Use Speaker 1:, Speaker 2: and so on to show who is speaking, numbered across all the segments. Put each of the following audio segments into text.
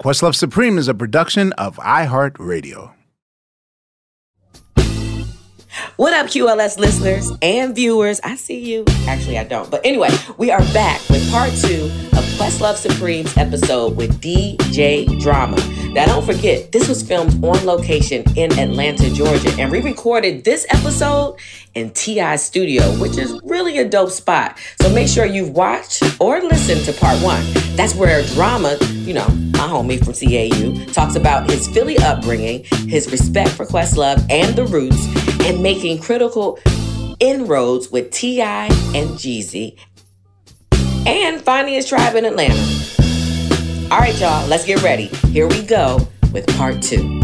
Speaker 1: Questlove Supreme is a production of iHeartRadio.
Speaker 2: What up, QLS listeners and viewers? I see you. Actually, I don't. But anyway, we are back with part two of Questlove Supreme's episode with DJ Drama. Now, don't forget, this was filmed on location in Atlanta, Georgia, and we recorded this episode in TI Studio, which is really a dope spot. So make sure you've watched or listened to part one. That's where Drama, you know, my homie from CAU, talks about his Philly upbringing, his respect for Questlove and the roots, and making critical inroads with T.I. and Jeezy, and finding his tribe in Atlanta. All right, y'all, let's get ready. Here we go with part two.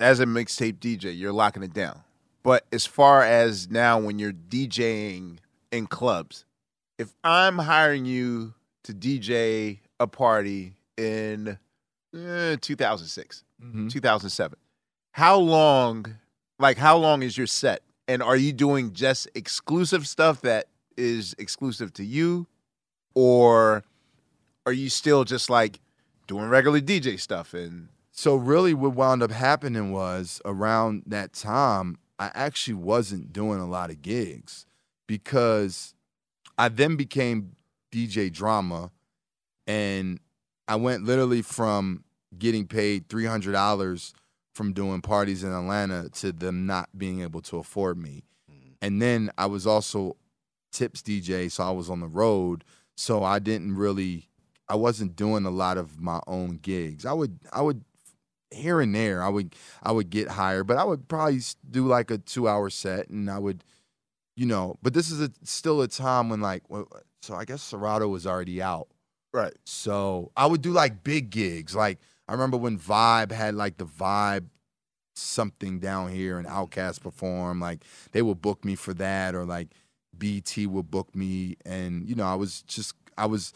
Speaker 1: As a mixtape DJ, you're locking it down. But as far as now, when you're DJing in clubs, if I'm hiring you to DJ a party in eh, 2006, 2007, how long, like, how long is your set? And are you doing just exclusive stuff that is exclusive to you? Or are you still just like doing regular DJ stuff? And
Speaker 3: So really what wound up happening was around that time, I actually wasn't doing a lot of gigs because I then became DJ drama and I went literally from getting paid three hundred dollars from doing parties in Atlanta to them not being able to afford me. Mm. And then I was also tips DJ, so I was on the road. So I didn't really I wasn't doing a lot of my own gigs. I would I would here and there I would I would get hired, but I would probably do like a two hour set and I would you know, but this is a, still a time when like well, so I guess Serato was already out.
Speaker 1: Right.
Speaker 3: So I would do like big gigs. Like I remember when Vibe had like the Vibe something down here and OutKast perform. Like they would book me for that, or like BT would book me, and you know I was just I was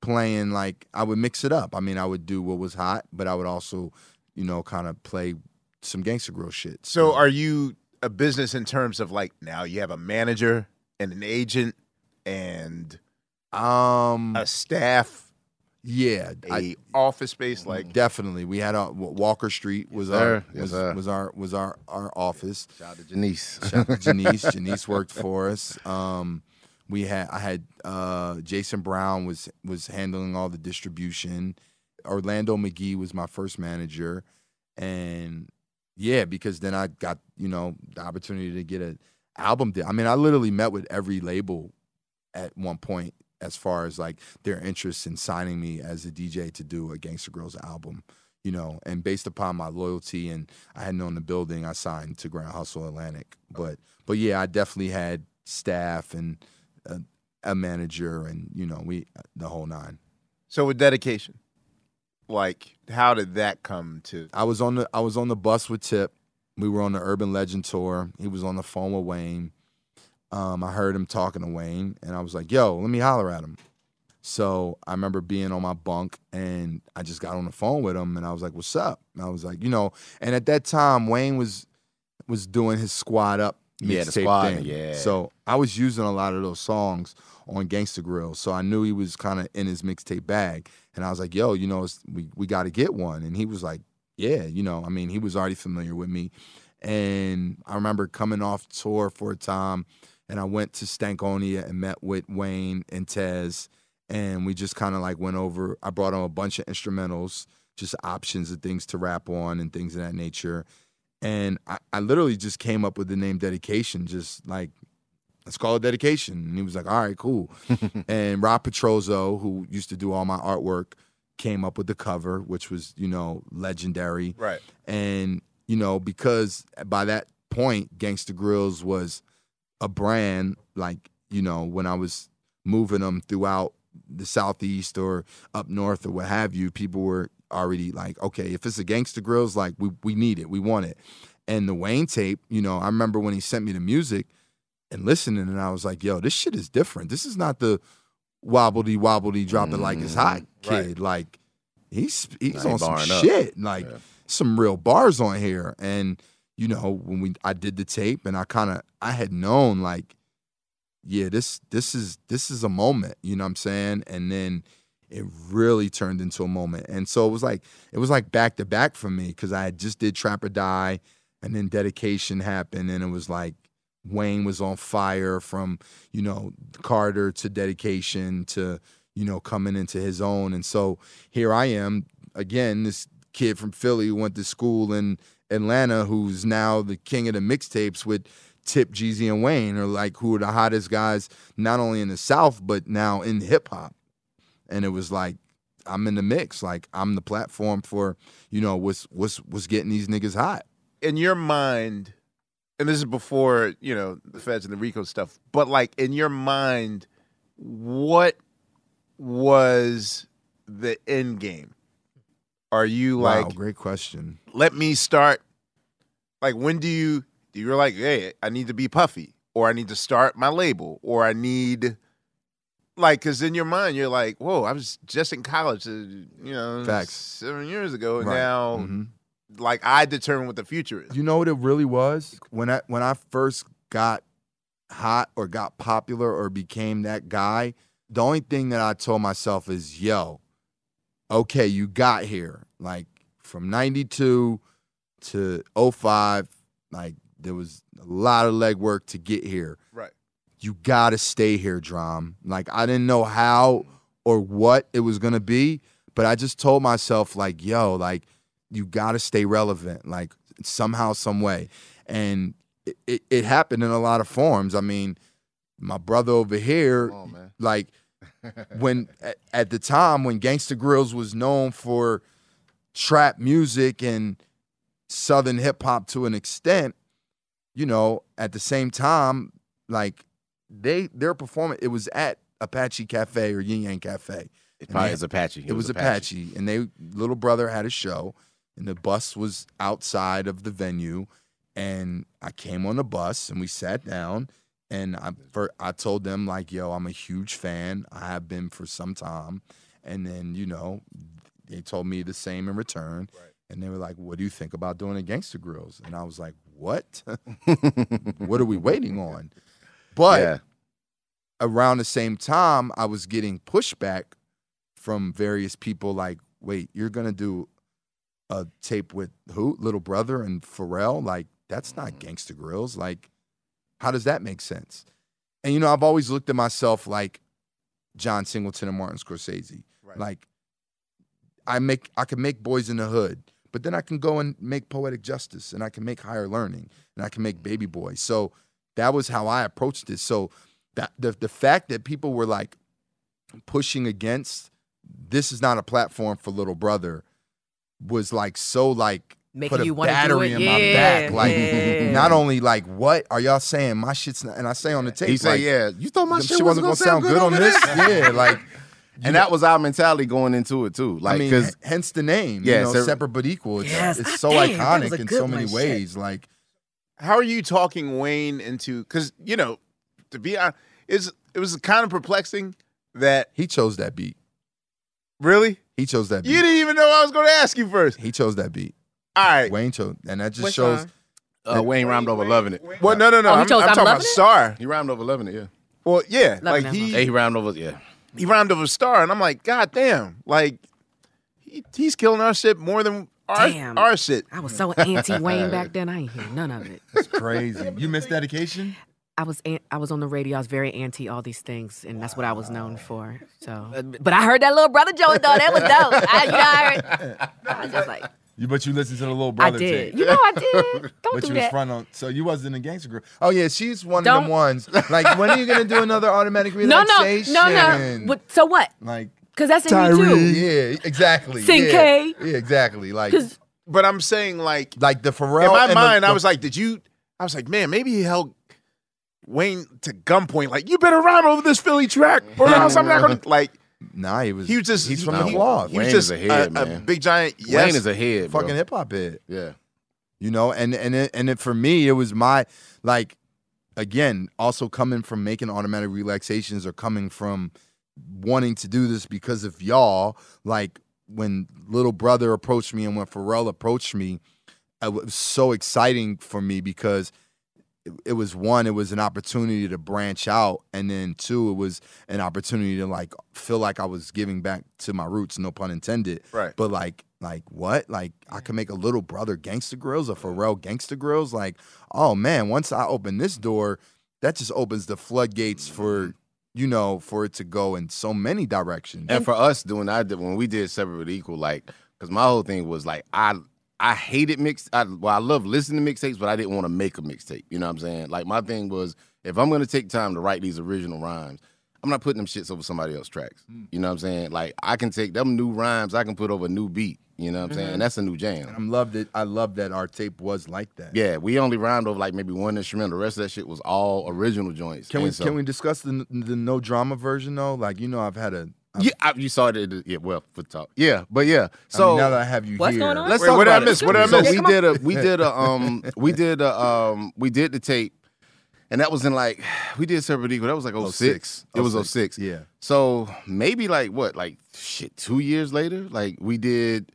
Speaker 3: playing like I would mix it up. I mean I would do what was hot, but I would also you know kind of play some gangster grill shit.
Speaker 1: So are you a business in terms of like now you have a manager and an agent and
Speaker 3: um
Speaker 1: a staff,
Speaker 3: yeah,
Speaker 1: a
Speaker 3: I,
Speaker 1: office space like
Speaker 3: definitely we had a Walker Street was
Speaker 4: Yes,
Speaker 3: our.
Speaker 4: Yes,
Speaker 3: was, was our was our our office.
Speaker 4: Shout out to Janice.
Speaker 3: Shout out to Janice. Janice worked for us. Um, we had I had uh, Jason Brown was was handling all the distribution. Orlando McGee was my first manager, and yeah, because then I got you know the opportunity to get an album. Deal. I mean, I literally met with every label at one point as far as like their interest in signing me as a DJ to do a Gangsta Grillz album. You know, and based upon my loyalty and I had known the building, I signed to Grand Hustle Atlantic. But but yeah, I definitely had staff and a, a manager, and you know, we the whole nine.
Speaker 1: so with dedication. Like how did that come to
Speaker 3: I was on the I was on the bus with Tip. We were on the Urban Legend tour. He was on the phone with Wayne. Um, I heard him talking to Wayne, and I was like, "Yo, let me holler at him." So I remember being on my bunk, and I just got on the phone with him, and I was like, "What's up?" And I was like, you know, and at that time, Wayne was was doing his squad up
Speaker 4: Yeah, the
Speaker 3: mixtape
Speaker 4: Squad,
Speaker 3: thing.
Speaker 4: yeah.
Speaker 3: So I was using a lot of those songs on Gangsta Grillz, so I knew he was kind of in his mixtape bag, and I was like, "Yo, you know, it's, we we got to get one," and he was like, "Yeah, you know, I mean, he was already familiar with me." And I remember coming off tour for a time, and I went to Stankonia and met with Wayne and Tez, and we just kind of like went over. I brought him a bunch of instrumentals, just options of things to rap on and things of that nature. And I, I literally just came up with the name Dedication, just like, let's call it Dedication. And he was like, all right, cool. and Rob Petrozo, who used to do all my artwork, came up with the cover, which was, you know, legendary.
Speaker 1: Right.
Speaker 3: And, you know, because by that point, Gangsta Grillz was a brand, like, you know, when I was moving them throughout the Southeast or up north or what have you, people were already like, okay, if it's a Gangsta Grillz, like, we, we need it, we want it. And the Wayne tape, you know, I remember when he sent me the music and listening, and I was like, yo, this shit is different. This is not the wobbledy wobbledy drop it like it's hot kid. Like, he's he's on some
Speaker 4: up.
Speaker 3: shit. Like,
Speaker 4: Yeah.
Speaker 3: some real bars on here. And you know, when we I did the tape, and I kind of I had known like, yeah, this this is this is a moment. You know what I'm saying? And then it really turned into a moment. And so it was like it was like back to back for me because I had just did Trap or Die, and then Dedication happened, and it was like. Wayne was on fire from, you know, Carter to dedication to, you know, coming into his own. And so here I am again, this kid from Philly who went to school in Atlanta, who's now the king of the mixtapes with Tip, Jeezy, and Wayne, are like who are the hottest guys not only in the South but now in hip hop. And it was like I'm in the mix, like I'm the platform for you know what's what's what's getting these niggas hot.
Speaker 1: in your mind, and this is before you know the feds and the RICO stuff, but like in your mind, what was the end game? Are you
Speaker 3: wow,
Speaker 1: like,
Speaker 3: great question.
Speaker 1: let me start? Like, when do you do you're like, hey, I need to be puffy, or I need to start my label, or I need like, because in your mind you're like, whoa, I was just in college, uh, you know,
Speaker 3: Facts.
Speaker 1: seven years ago, and
Speaker 3: Right.
Speaker 1: now
Speaker 3: Mhm.
Speaker 1: like I determine what the future is.
Speaker 3: You know what it really was when I when I first got hot or got popular or became that guy. The only thing that I told myself is, "Yo, okay, you got here. Like from '92 to 05, like there was a lot of legwork to get here.
Speaker 1: Right.
Speaker 3: You got to stay here, Drum. Like I didn't know how or what it was gonna be, but I just told myself, like, yo, like you got to stay relevant, like somehow, some way. And it, it, it happened in a lot of forms. I mean, my brother over here,
Speaker 1: Come on, man.
Speaker 3: like when at, at the time when Gangsta Grillz was known for trap music and southern hip hop to an extent, you know, at the same time, like they their performance, it was at Apache Cafe or Yin Yang Cafe.
Speaker 4: It probably is Apache.
Speaker 3: It, was Apache. and they little brother had a show, and the bus was outside of the venue, and I came on the bus and we sat down, and I for, I told them like, yo, I'm a huge fan. I have been for some time, and then you know, they told me the same in return. And they were like, "What do you think about doing a Gangsta Grillz?" And I was like, "What? what are we waiting on?" But
Speaker 4: yeah.
Speaker 3: around the same time, I was getting pushback from various people like, wait, you're gonna do a tape with who? Little Brother and Pharrell? Like, that's not mm-hmm. Gangsta Grillz. Like, how does that make sense? And you know, I've always looked at myself like John Singleton and Martin Scorsese.
Speaker 1: Right.
Speaker 3: Like, I make I can make Boys in the Hood, but then I can go and make Poetic Justice, and I can make Higher Learning, and I can make Baby mm-hmm. Boy. So that was how I approached it. So that the the fact that people were like pushing against this is not a platform for little brother was like so like
Speaker 2: Making
Speaker 3: put a
Speaker 2: you wanna do
Speaker 3: battery
Speaker 2: it.
Speaker 3: in my
Speaker 2: Yeah,
Speaker 3: back like
Speaker 2: yeah.
Speaker 3: not only like what are y'all saying my shit's not and I say on the tape
Speaker 4: He said,
Speaker 3: like,
Speaker 4: "Yeah, you thought my
Speaker 3: them
Speaker 4: shit, wasn't gonna sound good on this."
Speaker 3: yeah like
Speaker 4: and that was our mentality going into it too. Like,
Speaker 3: I mean
Speaker 4: because
Speaker 3: hence the name
Speaker 4: Yeah,
Speaker 3: you know
Speaker 4: so-
Speaker 3: separate but equal it's,
Speaker 2: Yes,
Speaker 3: it's
Speaker 2: ah,
Speaker 3: so
Speaker 2: dang, that was
Speaker 3: iconic
Speaker 2: a
Speaker 3: in so many
Speaker 2: one, shit.
Speaker 3: ways like
Speaker 1: How are you talking Wayne into? Because you know, to be honest, it's it was kind of perplexing that
Speaker 3: He chose that beat.
Speaker 1: really
Speaker 3: He chose that beat.
Speaker 1: you didn't even know I was going to ask you first.
Speaker 3: he chose that beat.
Speaker 1: All right.
Speaker 3: Wayne chose, and that just
Speaker 2: Which
Speaker 3: shows.
Speaker 2: song?
Speaker 4: Uh, Wayne rhymed over loving it.
Speaker 1: Well, no, no, no.
Speaker 2: Oh, he
Speaker 1: I'm,
Speaker 2: chose
Speaker 1: I'm
Speaker 2: I'm
Speaker 1: talking about
Speaker 2: Loving It?
Speaker 1: Star.
Speaker 4: He rhymed over loving it. Yeah.
Speaker 1: Well, yeah,
Speaker 2: Loving
Speaker 1: like
Speaker 2: It,
Speaker 1: he
Speaker 4: Hey, he rhymed over. Yeah.
Speaker 1: he rhymed over Star, and I'm like, God damn, like he, he's killing our shit more than our
Speaker 2: Damn.
Speaker 1: our shit.
Speaker 2: I was so anti Wayne back then. I ain't hear none of it.
Speaker 3: It's crazy. you missed dedication.
Speaker 2: I was an- I was on the radio. I was very anti all these things, and that's what I was known for. So, but I heard that little brother Joey though. That was dope. I, you know, I, heard, I was just like,
Speaker 3: You, but you listened to the little brother.
Speaker 2: I
Speaker 3: brother
Speaker 2: did.
Speaker 3: tape.
Speaker 2: You know, I did. Don't
Speaker 3: But
Speaker 2: do
Speaker 3: you was front on, so you wasn't a gangster girl. Oh yeah, she's one of
Speaker 2: Don't-
Speaker 3: them ones. Like, when are you gonna do another automatic
Speaker 2: No, no, no, no. What, so what?
Speaker 3: Like,
Speaker 2: Because that's in me too.
Speaker 3: yeah, exactly.
Speaker 2: Sing
Speaker 3: yeah.
Speaker 2: K.
Speaker 3: Yeah, exactly. Like,
Speaker 2: 'Cause-
Speaker 1: But I'm saying like
Speaker 3: like the Pharrell.
Speaker 1: in my
Speaker 3: and the-
Speaker 1: mind, I was like, did you? I was like, man, maybe he held Wayne to gunpoint. Like, you better rhyme over this Philly track, or else I'm not gonna like.
Speaker 3: Nah, he was.
Speaker 1: He was just
Speaker 3: he's from
Speaker 1: he,
Speaker 3: the cloth.
Speaker 1: He was
Speaker 4: Wayne
Speaker 1: just
Speaker 4: is a head,
Speaker 1: a, a
Speaker 4: man.
Speaker 1: big giant. Yes,
Speaker 4: Wayne is a head. bro.
Speaker 3: fucking hip hop head.
Speaker 4: Yeah.
Speaker 3: you know and and it, and it, for me it was my like again also coming from making automatic relaxations or coming from wanting to do this because of y'all like when little brother approached me and when Pharrell approached me it was so exciting for me because it, was one it was an opportunity to branch out and then two it was an opportunity to like feel like I was giving back to my roots no pun intended
Speaker 1: Right.
Speaker 3: but like, like what? Like I could make a little brother Gangsta Grillz or Pharrell Gangsta Grillz. Like, oh man, once I open this door, that just opens the floodgates for mm-hmm. you know for it to go in so many directions.
Speaker 4: And for us doing I did when we did separate equal, like, because my whole thing was like I I hated mix. I, well, I love listening to mixtapes, but I didn't want to make a mixtape. You know what I'm saying? Like my thing was, if I'm gonna take time to write these original rhymes, I'm not putting them shits over somebody else's tracks. Hmm. You know what I'm saying? Like I can take them new rhymes, I can put over a new beat. You know what I'm saying? Mm-hmm. And that's a new jam.
Speaker 3: I love that. I love that our tape was like that.
Speaker 4: Yeah, we only rhymed over like maybe one instrument. The rest of that shit was all original joints.
Speaker 3: Can we
Speaker 4: so-
Speaker 3: can we discuss the the no drama version though? Like you know, I've had a. I've-
Speaker 4: Yeah, I, you saw it. Yeah, well, for talk. Yeah, but yeah.
Speaker 3: I mean,
Speaker 4: So
Speaker 3: now that I have you
Speaker 2: What's
Speaker 3: here,
Speaker 2: going on?
Speaker 4: Let's
Speaker 1: Wait,
Speaker 4: talk
Speaker 1: what did I
Speaker 4: about
Speaker 1: miss? What did I
Speaker 4: so
Speaker 1: miss?
Speaker 4: we did a we did a um we did a um we did the tape, and that was in like we did separate equal. That was like 06. It was 06.
Speaker 3: Yeah.
Speaker 4: So maybe like what like shit two years later, like we did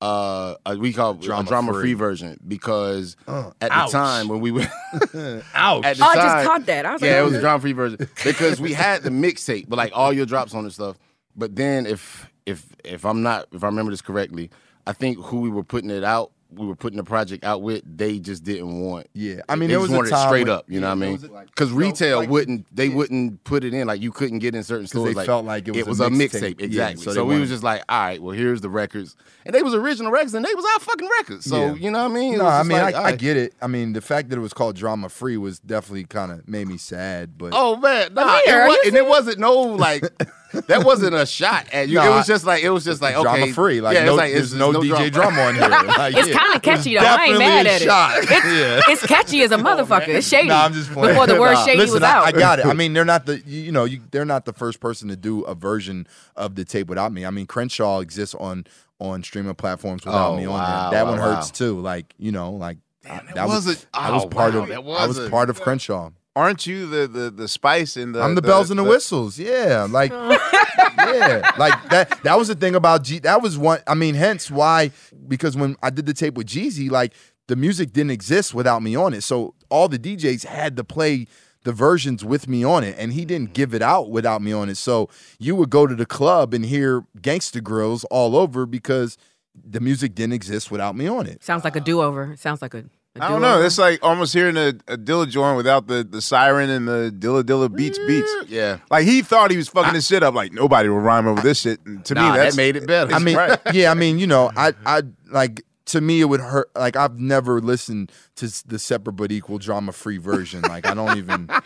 Speaker 4: uh a, we call it a
Speaker 3: Drama
Speaker 4: drama free
Speaker 3: free.
Speaker 4: version because
Speaker 3: Uh,
Speaker 4: at
Speaker 3: ouch.
Speaker 4: the time when we were
Speaker 3: Ouch.
Speaker 4: at the
Speaker 2: Oh, I just caught that. I was
Speaker 4: yeah,
Speaker 2: like,
Speaker 4: it was a drama free version because we had the mixtape, but like all your drops on and stuff. But then if if if I'm not if I remember this correctly, I think who we were putting it out, we were putting the project out with, they just didn't want.
Speaker 3: Yeah, I mean,
Speaker 4: they
Speaker 3: there
Speaker 4: just
Speaker 3: was a
Speaker 4: wanted it straight
Speaker 3: when-
Speaker 4: up. You know what I mean?
Speaker 3: was like-
Speaker 4: Because retail
Speaker 3: like-
Speaker 4: wouldn't they
Speaker 3: yeah.
Speaker 4: wouldn't put it in like you couldn't get in certain
Speaker 3: Because they
Speaker 4: stores. like,
Speaker 3: felt like it was
Speaker 4: a
Speaker 3: a
Speaker 4: mixtape.
Speaker 3: mixtape. Yeah,
Speaker 4: Exactly.
Speaker 3: so
Speaker 4: so we
Speaker 3: wanted-
Speaker 4: was just like, all right, well here's the records, and they was original records, and they was our fucking records. So
Speaker 3: Yeah.
Speaker 4: you know what I mean? It
Speaker 3: No, I mean,
Speaker 4: like,
Speaker 3: I,
Speaker 4: all
Speaker 3: I get it. I mean, the fact that it was called drama free was definitely kind of made me sad. But
Speaker 4: Oh man, nah, it was, and it wasn't no like that wasn't a shot at you. it was just like it was just like okay,
Speaker 3: drama free. Like,
Speaker 4: yeah,
Speaker 3: no,
Speaker 4: it's like,
Speaker 3: there's
Speaker 4: it's,
Speaker 3: no, DJ drama on here. Like,
Speaker 2: It's
Speaker 3: yeah.
Speaker 2: kind of catchy though. I ain't mad
Speaker 3: a
Speaker 2: at it. It's,
Speaker 3: yeah.
Speaker 2: it's catchy as a oh, motherfucker. It's shady.
Speaker 3: No, I'm just playing.
Speaker 2: Before the word
Speaker 3: Nah.
Speaker 2: shady
Speaker 3: Listen,
Speaker 2: was out.
Speaker 3: I got it. I mean, they're not the you you know you, they're not the first person to do a version of the tape without me. I mean, Crenshaw exists on on streaming platforms without
Speaker 4: Oh,
Speaker 3: me on
Speaker 4: wow,
Speaker 3: there. That
Speaker 4: wow,
Speaker 3: one hurts
Speaker 4: wow.
Speaker 3: too. Like you know, like I-
Speaker 4: that wasn't-
Speaker 3: I was
Speaker 4: oh,
Speaker 3: part
Speaker 4: wow,
Speaker 3: of
Speaker 4: that
Speaker 3: I was part of Crenshaw.
Speaker 1: Aren't you the the the spice in the?
Speaker 3: I'm the, bells and the, whistles. Yeah, like yeah, like that. That was the thing about G. That was one. I mean, hence why because when I did the tape with Jeezy, like the music didn't exist without me on it. So all the DJs had to play the versions with me on it, and he didn't mm. give it out without me on it. So you would go to the club and hear Gangsta Grillz all over because the music didn't exist without me on it.
Speaker 2: Sounds like a do over. Sounds like a.
Speaker 1: I don't know. It's like almost hearing a, a Dilla joint without the, the siren and the Dilla Dilla beats beats. Mm.
Speaker 4: Yeah,
Speaker 1: Like he thought he was fucking this shit up. Like nobody will rhyme over this shit. And to
Speaker 4: nah,
Speaker 1: me, that's
Speaker 4: that made it better.
Speaker 3: I mean,
Speaker 1: right.
Speaker 3: yeah, I mean, you know, I, I like to me it would hurt. Like I've never listened to the separate but equal drama free version. Like I don't even.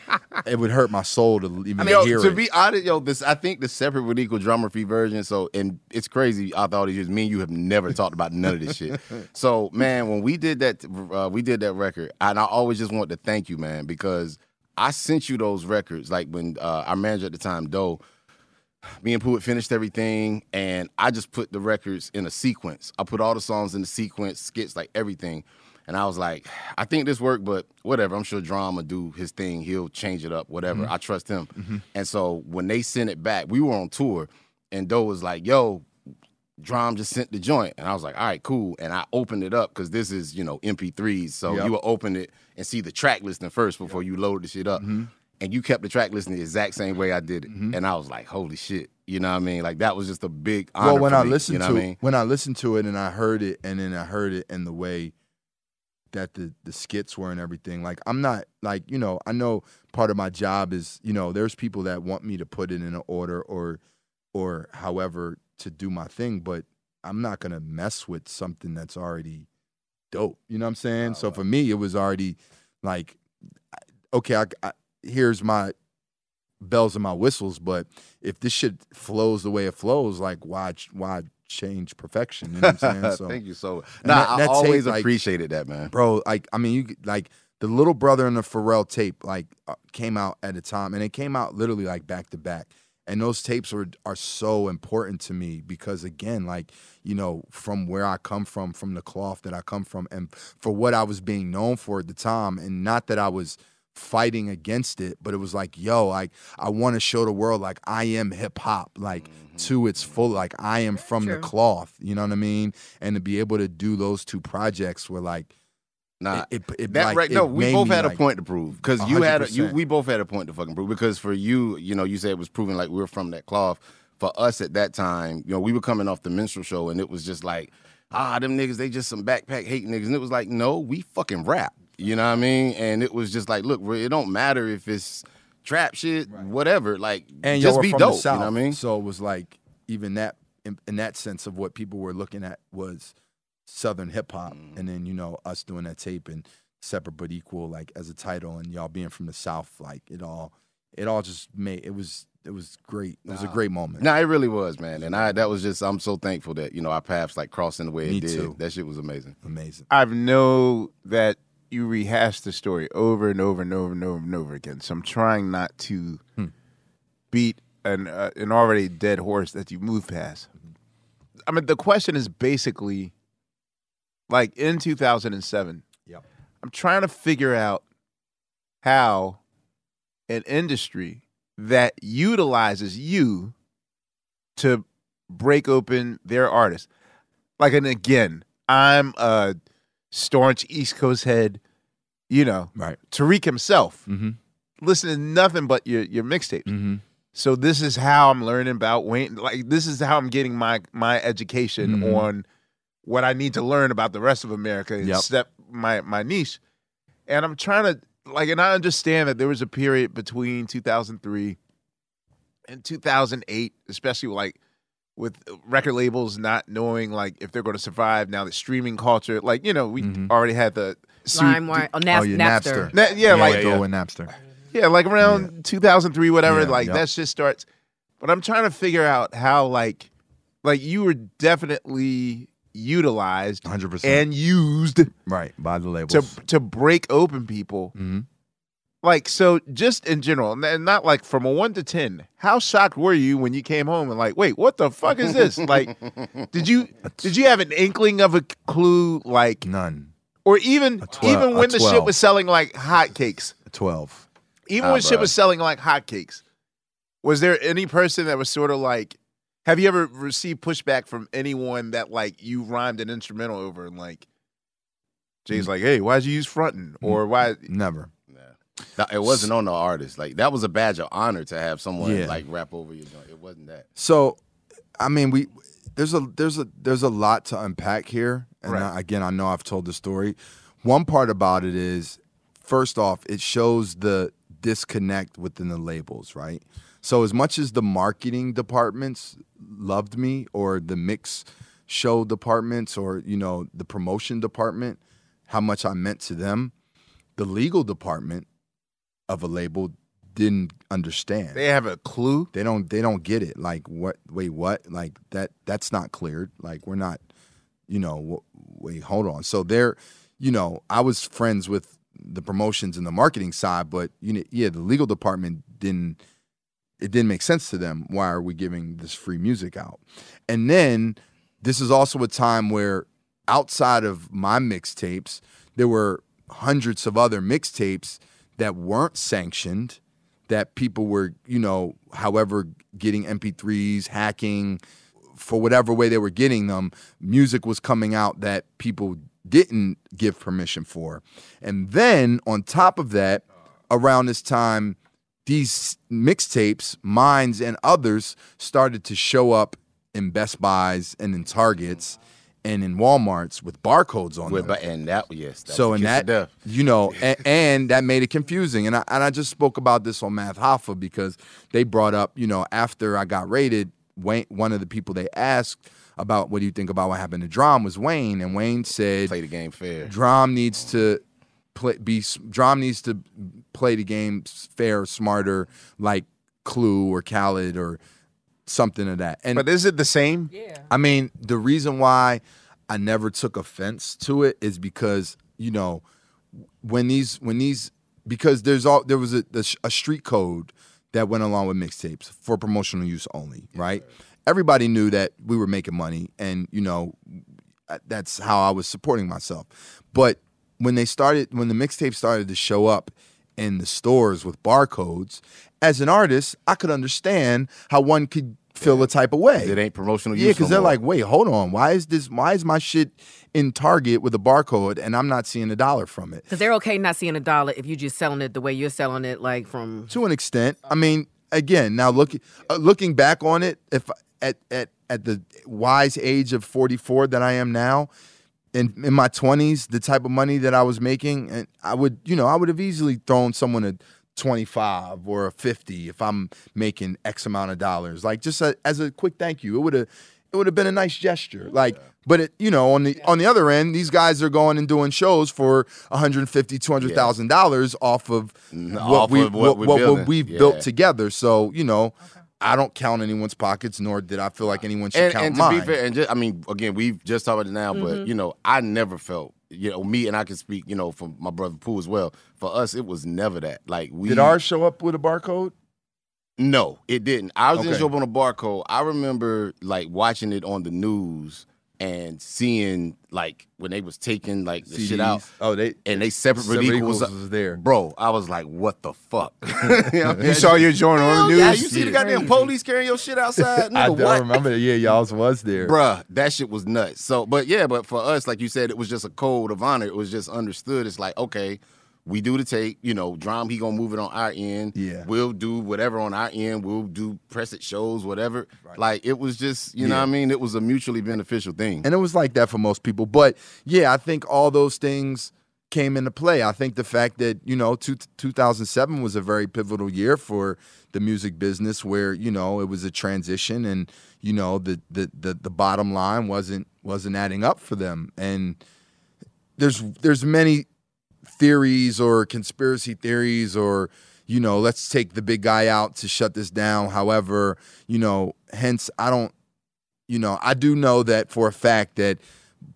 Speaker 3: It would hurt my soul to even
Speaker 4: I mean, yo,
Speaker 3: hear
Speaker 4: to
Speaker 3: it.
Speaker 4: be honest, yo, this I think the separate but equal drama free version. So, and it's crazy. After all these years, me and you have never talked about none of this shit. So, man, when we did that, uh, we did that record, and I always just want to thank you, man, because I sent you those records. Like when uh, our manager at the time, Doe, me and Pruitt finished everything, and I just put the records in a sequence. I put all the songs in the sequence, skits, like everything. And I was like, I think this worked, but whatever. I'm sure Drama do his thing. He'll change it up, whatever.
Speaker 3: Mm-hmm.
Speaker 4: I trust him. And so when they sent it back, we were on tour, and Doe was like, "Yo, Drum just sent the joint," and I was like, "All right, cool." And I opened it up because this is you know MP3s, so
Speaker 3: Yep.
Speaker 4: you will open it and see the track listing first before you load the shit up.
Speaker 3: Mm-hmm.
Speaker 4: And you kept the track listing the exact same way I did it, mm-hmm. and I was like, "Holy shit!" You know what I mean? Like that was just a big honor.
Speaker 3: well, when I
Speaker 4: me,
Speaker 3: listened
Speaker 4: you know
Speaker 3: to
Speaker 4: I mean?
Speaker 3: when I listened to it and I heard it, and then I heard it in the way that the the skits were and everything. Like I'm not like you know I know part of my job is you know there's people that want me to put it in an order or or however to do my thing, but I'm not gonna mess with something that's already dope. You know what I'm saying? so for me, it was already like okay, I, I, here's my bells and my whistles, but if this shit flows the way it flows, like why why change perfection? You know what I'm saying? So,
Speaker 4: Thank you so.
Speaker 3: And
Speaker 4: Nah,
Speaker 3: that-
Speaker 4: I
Speaker 3: that tape,
Speaker 4: always
Speaker 3: like-
Speaker 4: appreciated that, man.
Speaker 3: bro, like I mean, you like the little brother and the Pharrell tape like uh, came out at a time, and it came out literally like back to back. And those tapes were are so important to me because again, like you know, from where I come from, from the cloth that I come from, and for what I was being known for at the time, and not that I was fighting against it, but it was like, yo, like I want to show the world like I am hip hop, like to its full, like I am from the cloth. You know what I mean? And to be able to do those two projects were like
Speaker 4: Nah,
Speaker 3: it, it, it,
Speaker 4: that
Speaker 3: like,
Speaker 4: right?
Speaker 3: it
Speaker 4: No, we both
Speaker 3: me,
Speaker 4: had a point to prove because you had a, you, we both had a point to fucking prove because for you, you know, you said it was proving like we were from that cloth. For us at that time, you know, we were coming off the minstrel show and it was just like, ah, them niggas, they just some backpack hate niggas, and it was like, no, we fucking rap. You know what I mean? And it was just like, look, it don't matter if it's trap shit, whatever. Like,
Speaker 3: and
Speaker 4: just be dope.
Speaker 3: the South,
Speaker 4: You know what I mean?
Speaker 3: So it was like even that in, in that sense of what people were looking at was Southern hip hop,
Speaker 4: Mm.
Speaker 3: and then you know us doing that tape and separate but equal, like as a title, and y'all being from the South, like it all, it all just made it was it was great. It was a great moment.
Speaker 4: No, it really was, man. And I that was just I'm so thankful that, you know, our paths like crossing the way
Speaker 3: Me
Speaker 4: it did.
Speaker 3: too.
Speaker 4: That shit was amazing.
Speaker 3: Amazing.
Speaker 1: I've know that you rehash the story over and over and over and over and over again. So I'm trying not to
Speaker 3: Hmm.
Speaker 1: beat an uh, an already dead horse that you move past. I mean, the question is basically like in 2007.
Speaker 3: Yep.
Speaker 1: I'm trying to figure out how an industry that utilizes you to break open their artists. Like, and again, I'm a staunch East Coast head, you know,
Speaker 3: Right.
Speaker 1: Tariq himself.
Speaker 3: Mm-hmm.
Speaker 1: Listen to nothing but your your mixtapes.
Speaker 3: Mm-hmm.
Speaker 1: So this is how I'm learning about Wayne. Like this is how I'm getting my my education
Speaker 3: Mhm.
Speaker 1: on what I need to learn about the rest of America and
Speaker 3: Yep.
Speaker 1: step my my niche. And I'm trying to like, and I understand that there was a period between 2003 and 2008, especially like with record labels not knowing like if they're going to survive now that streaming culture. Like you know, we
Speaker 3: Mhm.
Speaker 1: already had the
Speaker 5: LimeWire, oh, Nap-
Speaker 3: oh, yeah,
Speaker 5: Napster.
Speaker 3: Napster.
Speaker 1: Na- yeah, like
Speaker 3: go with Napster.
Speaker 1: yeah, like around 2003, whatever.
Speaker 3: Yeah,
Speaker 1: like
Speaker 3: yep.
Speaker 1: that shit starts. But I'm trying to figure out how, like, like you were definitely utilized
Speaker 3: 100 percent
Speaker 1: and used
Speaker 3: right by the labels.
Speaker 1: to to break open people.
Speaker 3: hmm
Speaker 1: Like, so just in general, and not like from a one to ten. How shocked were you when you came home and like, wait, what the fuck is this? like, did you did you have an inkling of a clue? Like,
Speaker 3: None.
Speaker 1: or even
Speaker 3: A twel-
Speaker 1: even when the shit was selling like hotcakes.
Speaker 3: Twelve.
Speaker 1: Even
Speaker 4: Ah,
Speaker 1: when shit was selling like hotcakes, was there any person that was sort of like, have you ever received pushback from anyone that like you rhymed an instrumental over and like, Jay's like, hey, why'd you use frontin'? Or why?
Speaker 3: Never.
Speaker 4: That- It wasn't on the artist. Like that was a badge of honor to have someone
Speaker 3: Yeah.
Speaker 4: like rap over your joint. It wasn't that.
Speaker 3: So, I mean, we there's a there's a there's a lot to unpack here, and
Speaker 1: Right.
Speaker 3: I, again, I know I've told the story. One part about it is, first off, it shows the disconnect within the labels, right? So, as much as the marketing departments loved me, or the mix show departments, or you know, the promotion department, how much I meant to them, the legal department of a label didn't understand.
Speaker 1: They have a clue.
Speaker 3: they don't they don't get it. Like what wait what? Like that that's not cleared like we're not you know wait hold on. So they're you know i was friends with the promotions and the marketing side but you know yeah the legal department didn't it didn't make sense to them. Why are we giving this free music out? And then this is also a time where outside of my mixtapes there were hundreds of other mixtapes that weren't sanctioned that people were, you know, however getting MP3s, hacking for whatever way they were getting them, music was coming out that people didn't give permission for. And then on top of that, around this time, these mixtapes, mines and others, started to show up in Best Buys and in Targets and in Walmarts with barcodes on
Speaker 4: With,
Speaker 3: them.
Speaker 4: and that yes. That's
Speaker 3: So in that, you know, and, and that made it confusing. And I and I just spoke about this on Math Hoffa because they brought up, you know, after I got rated, Wayne, one of the people they asked about what do you think about what happened to Drum was Wayne, and Wayne said
Speaker 4: play the game fair.
Speaker 3: Drum needs to play be Drum needs to play the game fair, smarter, like Clue or Khaled or something of that. And
Speaker 1: But is it the same? Yeah.
Speaker 3: I mean, the reason why I never took offense to it is because you know when these when these because there's all there was a, a street code that went along with mixtapes for promotional use only, right? Everybody knew that we were making money, and you know uh, that's how I was supporting myself. But when they started, when the mixtape started to show up in the stores with barcodes, as an artist, I could understand how one could feel a type of way.
Speaker 4: It ain't promotional
Speaker 3: Yeah, because
Speaker 4: no
Speaker 3: they're
Speaker 4: more.
Speaker 3: like, wait, hold on. Why is this? Why is my shit in Target with a barcode and I'm not seeing a dollar from it?
Speaker 5: Because they're okay not seeing a dollar if you're just selling it the way you're selling it, like from.
Speaker 3: To an extent, I mean, again, now look, uh, looking back on it, if at at at the wise age of 44 that I am now, in in my 20s, the type of money that I was making, and I would, you know, I would have easily thrown someone a 25 or a 50 if I'm making X amount of dollars, like just a, as a quick thank you. It would have it would have been a nice gesture. Like, but it, you know, on the on the other end, these guys are going and doing shows for 150, 200,000 dollars off of mm, what
Speaker 4: off
Speaker 3: we
Speaker 4: of what
Speaker 3: what,
Speaker 4: we're
Speaker 3: what,
Speaker 4: building.
Speaker 3: we've
Speaker 4: Yeah.
Speaker 3: built together. So, you know, I don't count anyone's pockets, nor did I feel like anyone should
Speaker 4: and,
Speaker 3: count
Speaker 4: and to
Speaker 3: mine.
Speaker 4: be fair, and just, I mean, again, we've just talked about it now, but mm-hmm. you know, I never felt, you know, me and I can speak, you know, for my brother Pooh as well. For us, it was never that. Like we
Speaker 3: did ours show up with a barcode?
Speaker 4: No, it didn't. I was
Speaker 3: Okay.
Speaker 4: didn't show up on a barcode. I remember like watching it on the news and seeing like when they was taking like the shit out.
Speaker 3: Oh, they
Speaker 4: And they separate
Speaker 3: Separate
Speaker 4: equals
Speaker 3: Equals uh, was there.
Speaker 4: Bro, I was like, what the fuck? you, know,
Speaker 1: You saw your joint on the news?
Speaker 4: Yeah, you see the goddamn police carrying your shit outside?
Speaker 3: I don't
Speaker 4: what?
Speaker 3: remember. that. Yeah, y'all's was there.
Speaker 4: Bruh, that shit was nuts. So, but yeah, but for us, like you said, it was just a code of honor. It was just understood. It's like, okay, we do the tape, you know, Drum, he gonna move it on our end.
Speaker 3: Yeah.
Speaker 4: We'll do whatever on our end. We'll do press it shows, whatever. Like it was just, you know
Speaker 3: Yeah.
Speaker 4: what I mean? It was a mutually beneficial thing.
Speaker 3: And it was like that for most people. But yeah, I think all those things came into play. I think the fact that, you know, two, 2007 was a very pivotal year for the music business where, you know, it was a transition and, you know, the the the, the bottom line wasn't wasn't adding up for them. And there's there's many theories or conspiracy theories or you know let's take the big guy out to shut this down. However you know hence i don't you know i do know that for a fact that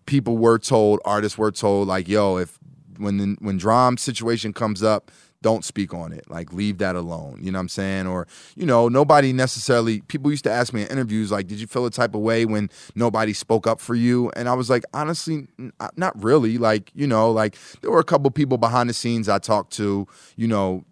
Speaker 3: people were told artists were told like yo if when the, when drum situation comes up don't speak on it like leave that alone you know what i'm saying or you know nobody necessarily people used to ask me in interviews like did you feel a type of way when nobody spoke up for you and i was like honestly n- uh, not really like you know like there were a couple people behind the scenes i talked to you know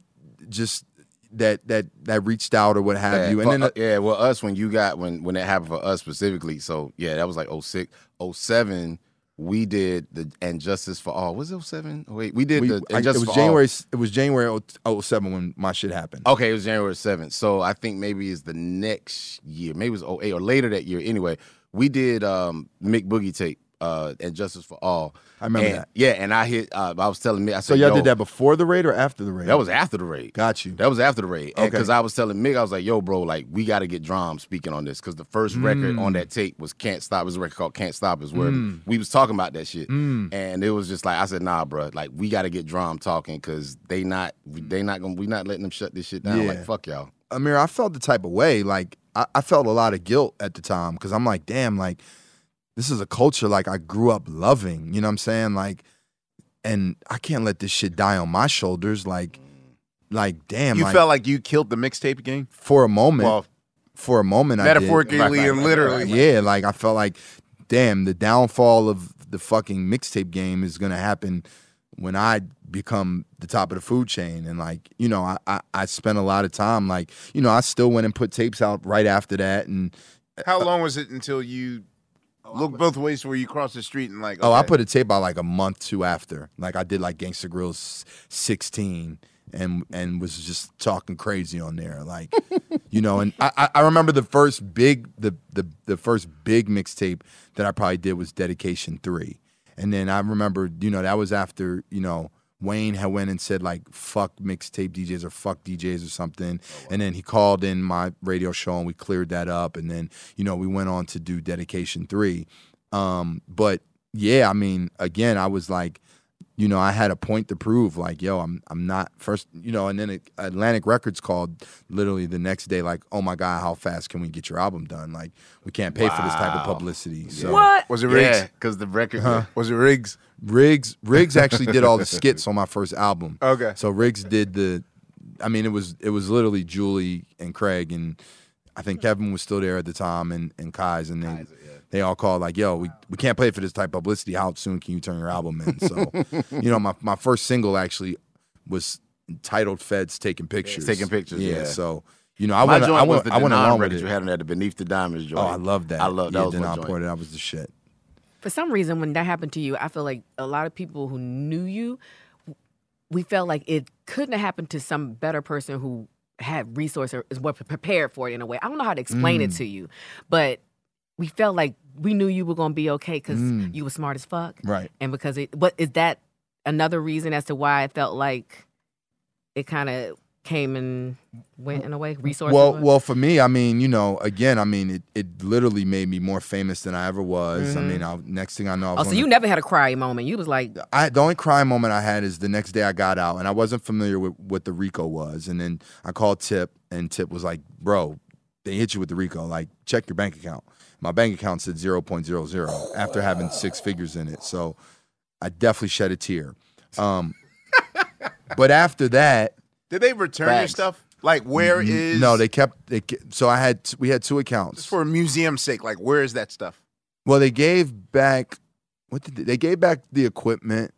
Speaker 3: just that that that reached out or what have
Speaker 4: yeah,
Speaker 3: you and
Speaker 4: for-
Speaker 3: then
Speaker 4: uh, yeah, well, us when you got when when that happened for us specifically. So yeah, that was like 06. 07, we did the and justice for all. Was it 07? Oh, wait, we did
Speaker 3: we,
Speaker 4: the
Speaker 3: I- it was
Speaker 4: for all.
Speaker 3: january it was january 07 when my shit happened
Speaker 4: Okay, it was January 7th. So I think maybe it's the next year. Maybe it was 08 or later that year. Anyway, we did um Mick Boogie tape, uh, and Justice for All.
Speaker 3: I remember
Speaker 4: And-
Speaker 3: that.
Speaker 4: Yeah, and I hit uh, I was telling me. I said,
Speaker 3: so y'all did that before the raid or after the raid
Speaker 4: That was after the raid.
Speaker 3: got you
Speaker 4: That was after the raid.
Speaker 3: Okay.
Speaker 4: Because I was telling Mick, I was like, yo, bro, like, we got to get Drum speaking on this. Because the first record
Speaker 3: Mm.
Speaker 4: on that tape was Can't Stop. It was a record called Can't Stop, is where we was talking about that shit.
Speaker 3: Mm.
Speaker 4: And it was just like, I said, nah, bro, like, we got to get Drum talking because they not, they not going to, we not letting them shut this shit down.
Speaker 3: Yeah.
Speaker 4: Like, fuck y'all.
Speaker 3: Ahmir, I felt the type of way. Like I, I felt a lot of guilt at the time because I'm like, damn, like this is a culture like I grew up loving. You know what I'm saying? Like, and I can't let this shit die on my shoulders. Like, like damn,
Speaker 1: You
Speaker 3: like,
Speaker 1: felt like you killed the mixtape game?
Speaker 3: for a moment.
Speaker 1: Well,
Speaker 3: for a moment, I did.
Speaker 1: metaphorically and literally.
Speaker 3: Yeah, like I felt like, damn, the downfall of the fucking mixtape game is gonna happen when I become the top of the food chain and like you know I, I I spent a lot of time like you know I still went and put tapes out right after that and
Speaker 1: How long was it until you look both ways where you cross the street and like?
Speaker 3: oh I put a tape out like a month two after. Like I did like Gangsta Grillz 16 and and was just talking crazy on there like you know and I I- I remember the first big the the the first big mixtape that I probably did was Dedication 3 and then I remember you know that was after you know Wayne had went and said like fuck mixtape DJs or fuck DJs or something, and then he called in my radio show and we cleared that up, and then you know we went on to do Dedication Three, um, but yeah, I mean again I was like, you know I had a point to prove like yo I'm I'm not first you know, and then it, Atlantic Records called literally the next day like oh my god how fast can we get your album done like we can't pay for this type of publicity so
Speaker 5: What?
Speaker 1: Was it Riggs?
Speaker 4: Yeah, because the record.
Speaker 1: Was it Riggs?
Speaker 3: Riggs Riggs actually did all the skits on my first album.
Speaker 1: Okay.
Speaker 3: So Riggs did the I mean it was it was literally Julie and Craig and I think Kevin was still there at the time and and Kai's and they they all called like, yo, we, we can't pay for this type of publicity. How soon can you turn your album in? So, you know, my, my first single actually was titled Feds Taking Pictures.
Speaker 4: Taking Pictures, yeah.
Speaker 3: So, you know, I
Speaker 4: My
Speaker 3: went
Speaker 4: joint
Speaker 3: I
Speaker 4: was
Speaker 3: went
Speaker 4: the
Speaker 3: I went
Speaker 4: Denon
Speaker 3: along with
Speaker 4: record
Speaker 3: it.
Speaker 4: you had on there, the Beneath the Diamonds joint.
Speaker 3: Oh, I love that.
Speaker 4: I love that
Speaker 3: yeah,
Speaker 4: was my
Speaker 3: Denon
Speaker 4: joint.
Speaker 3: That was the shit.
Speaker 5: For some reason, when that happened to you, I feel like a lot of people who knew you, we felt like it couldn't have happened to some better person who had resources is what prepared for it in a way. I don't know how to explain
Speaker 3: Mm.
Speaker 5: it to you, but we felt like we knew you were going to be okay because
Speaker 3: Mm.
Speaker 5: you were smart as fuck,
Speaker 3: Right.
Speaker 5: and because it. What is that? Another reason as to why I felt like it kind of came and went in a way. Resources.
Speaker 3: Well, well, for me, I mean, you know, again, I mean, it, it literally made me more famous than I ever was. I mean, I, next thing I know, I was
Speaker 5: oh, so you
Speaker 3: the-
Speaker 5: never had a cry moment. You was like,
Speaker 3: I the only crying moment I had is the next day I got out and I wasn't familiar with what the Rico was. And then I called Tip and Tip was like, Bro, they hit you with the Rico. Like, check your bank account. My bank account said 0.00 after having six figures in it. So I definitely shed a tear. Um, but after that,
Speaker 1: Did they return your stuff? Like, where is?
Speaker 3: no, they kept they so I had we had two accounts.
Speaker 1: just for museum's sake. Like, where is that stuff?
Speaker 3: Well, they gave back what did they, they gave back the equipment.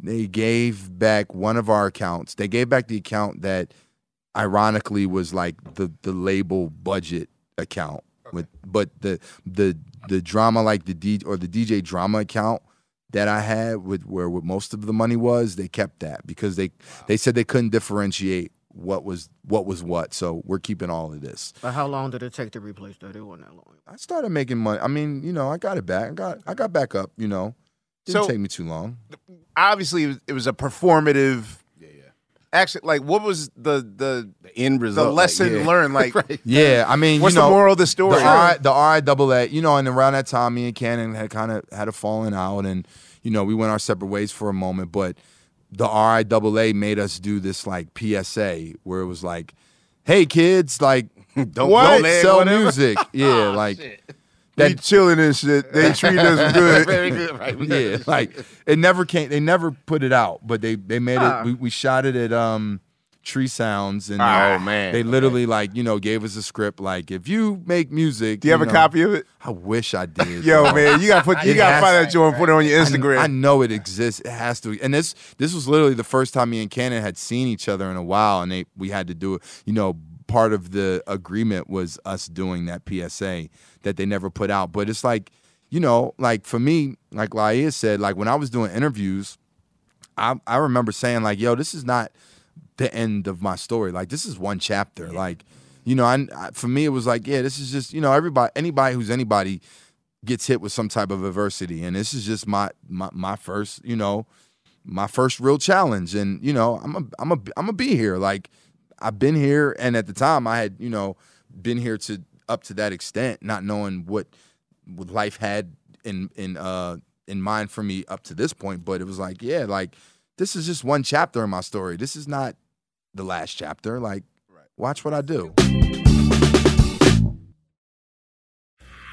Speaker 3: They gave back one of our accounts. They gave back the account that ironically was like the the label budget account with but the the the drama like the D or the DJ drama account that I had with where most of the money was, they kept that because they they said they couldn't differentiate what was what was what. So we're keeping all of this.
Speaker 5: But how long did it take to replace that? It wasn't that long.
Speaker 3: I started making money. I mean, you know, I got it back. I got I got back up. You know, didn't
Speaker 1: So-
Speaker 3: take me too long.
Speaker 1: Obviously, it was a performative. Yeah, yeah. Actually, like, what was the the
Speaker 4: The end
Speaker 1: the
Speaker 4: result. like,
Speaker 1: lesson
Speaker 4: yeah.
Speaker 1: learned? Like,
Speaker 3: Yeah, I mean,
Speaker 1: what's
Speaker 3: you know,
Speaker 1: the moral of the story?
Speaker 3: The R, the R double A, you know, and around that time, me and Cannon had kind of had a falling out, and you know, we went our separate ways for a moment. But the R double A made us do this like PSA where it was like, "Hey kids, like,
Speaker 4: Don't don't
Speaker 3: sell
Speaker 4: whatever."
Speaker 3: music, yeah, oh, like
Speaker 1: we
Speaker 3: that."
Speaker 1: chilling and shit. They treat us good.
Speaker 4: Very good, right?
Speaker 3: Yeah, like it never came. They never put it out, but they they made
Speaker 5: Huh.
Speaker 3: it. We, we shot it at um Tree Sounds, and
Speaker 4: Oh,
Speaker 3: uh,
Speaker 4: man.
Speaker 3: they literally like you know gave us a script. Like if you make music,
Speaker 1: Do you have a copy of it?
Speaker 3: I wish I did.
Speaker 1: Yo,
Speaker 3: bro.
Speaker 1: man, you gotta put you gotta find that joint and put it on your
Speaker 3: I-
Speaker 1: Instagram.
Speaker 3: I, know it exists. It has to. And this this was literally the first time me and Cannon had seen each other in a while, and they we had to do it. You know, part of the agreement was us doing that PSA that they never put out. But it's like, you know, like for me, like Laiya said, like when I was doing interviews, I I remember saying like, "Yo, this is not the end of my story. Like this is one chapter. Like, you know, I, I for me it was like, yeah, this is just you know everybody anybody who's anybody gets hit with some type of adversity, and this is just my my my first you know my first real challenge, and you know I'm a I'm a I'm gonna be here. Like I've been here, and at the time I had you know been here to up to that extent, not knowing what life had in in uh in mind for me up to this point, but it was like, yeah, like this is just one chapter in my story. This is not the last chapter. Like, watch what I do.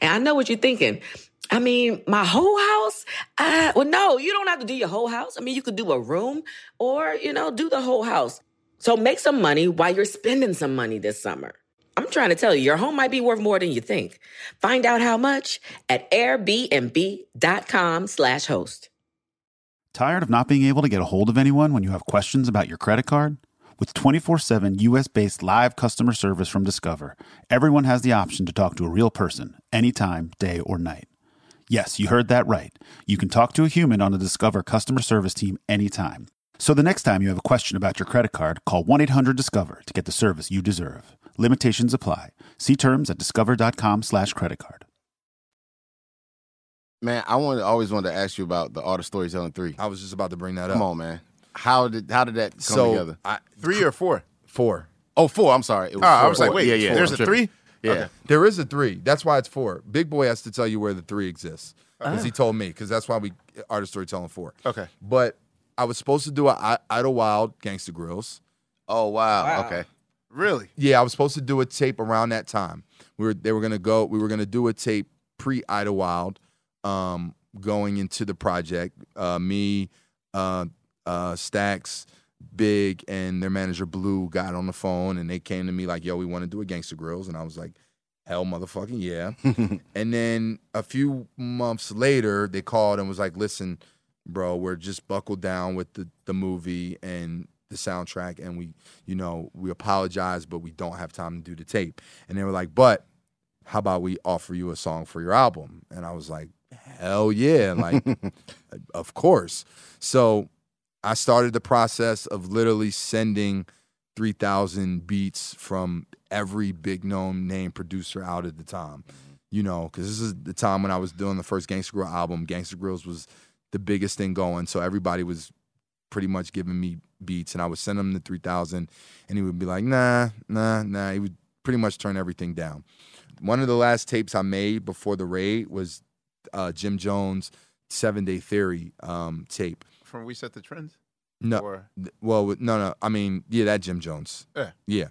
Speaker 2: And I know what you're thinking. I mean, my whole house? Uh, well, no, you don't have to do your whole house. I mean, you could do a room or, you know, do the whole house. So make some money while you're spending some money this summer. I'm trying to tell you, your home might be worth more than you think. Find out how much at airbnb.com slash host.
Speaker 6: Tired of not being able to get a hold of anyone when you have questions about your credit card? With 24 7 US based live customer service from Discover, everyone has the option to talk to a real person anytime, day or night. Yes, you heard that right. You can talk to a human on the Discover customer service team anytime. So the next time you have a question about your credit card, call 1 800 Discover to get the service you deserve. Limitations apply. See terms at discover.com slash credit card.
Speaker 4: Man, I wanted, always wanted to ask you about the Art of Storytelling 3.
Speaker 3: I was just about to bring that up.
Speaker 4: Come on, man. How did how did that come
Speaker 3: so
Speaker 4: together?
Speaker 3: I,
Speaker 1: Three or four?
Speaker 3: four.
Speaker 4: Oh, four. I'm sorry. It was
Speaker 1: Oh, I
Speaker 4: four.
Speaker 1: was like, wait,
Speaker 4: yeah, yeah.
Speaker 1: there's
Speaker 4: I'm
Speaker 1: a
Speaker 4: tripping.
Speaker 1: three?
Speaker 4: Yeah.
Speaker 1: Okay.
Speaker 3: There is a three. That's why it's four. Big Boy has to tell you where the three exists because
Speaker 1: Ah.
Speaker 3: he told me. Because that's why we art of storytelling four.
Speaker 1: Okay.
Speaker 3: But I was supposed to do a I- Idlewild Gangsta Grillz.
Speaker 4: Oh wow. Okay.
Speaker 1: Really?
Speaker 3: Yeah, I was supposed to do a tape around that time. We were they were gonna go. We were gonna do a tape pre Idlewild, um, going into the project. Uh, me, uh, uh, Stacks, Big, and their manager Blue got on the phone and they came to me like, "Yo, we want to do a Gangsta Grillz," and I was like, "Hell, motherfucking yeah!" and then a few months later, they called and was like, "Listen, bro, we're just buckled down with the the movie and." the soundtrack and we you know we apologize but we don't have time to do the tape and they were like but how about we offer you a song for your album and i was like hell yeah like of course so i started the process of literally sending 3000 beats from every big known name producer out at the time you know because this is the time when i was doing the first Gangsta Grill album Gangsta Grillz was the biggest thing going so everybody was pretty much giving me beats and I would send him the 3000 and he would be like, nah, nah, nah. He would pretty much turn everything down. One of the last tapes I made before the raid was uh, Jim Jones' Seven Day Theory um, tape.
Speaker 1: From We Set the Trends?
Speaker 3: No,
Speaker 1: Or-
Speaker 3: well, no, no. I mean, yeah, that Jim Jones.
Speaker 1: Yeah.
Speaker 3: Yeah.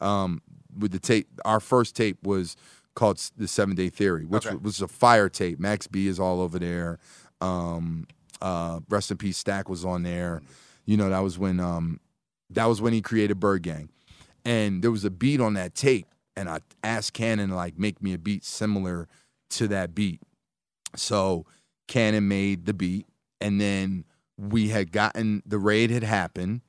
Speaker 3: Um, with the tape, our first tape was called the Seven Day Theory, which
Speaker 1: Okay.
Speaker 3: was a fire tape. Max B is all over there. Um, uh, rest in peace, Stack was on there. You know, that was when um, that was when he created Bird Gang, and there was a beat on that tape, and I asked Cannon like make me a beat similar to that beat. So Cannon made the beat, and then we had gotten the raid had happened,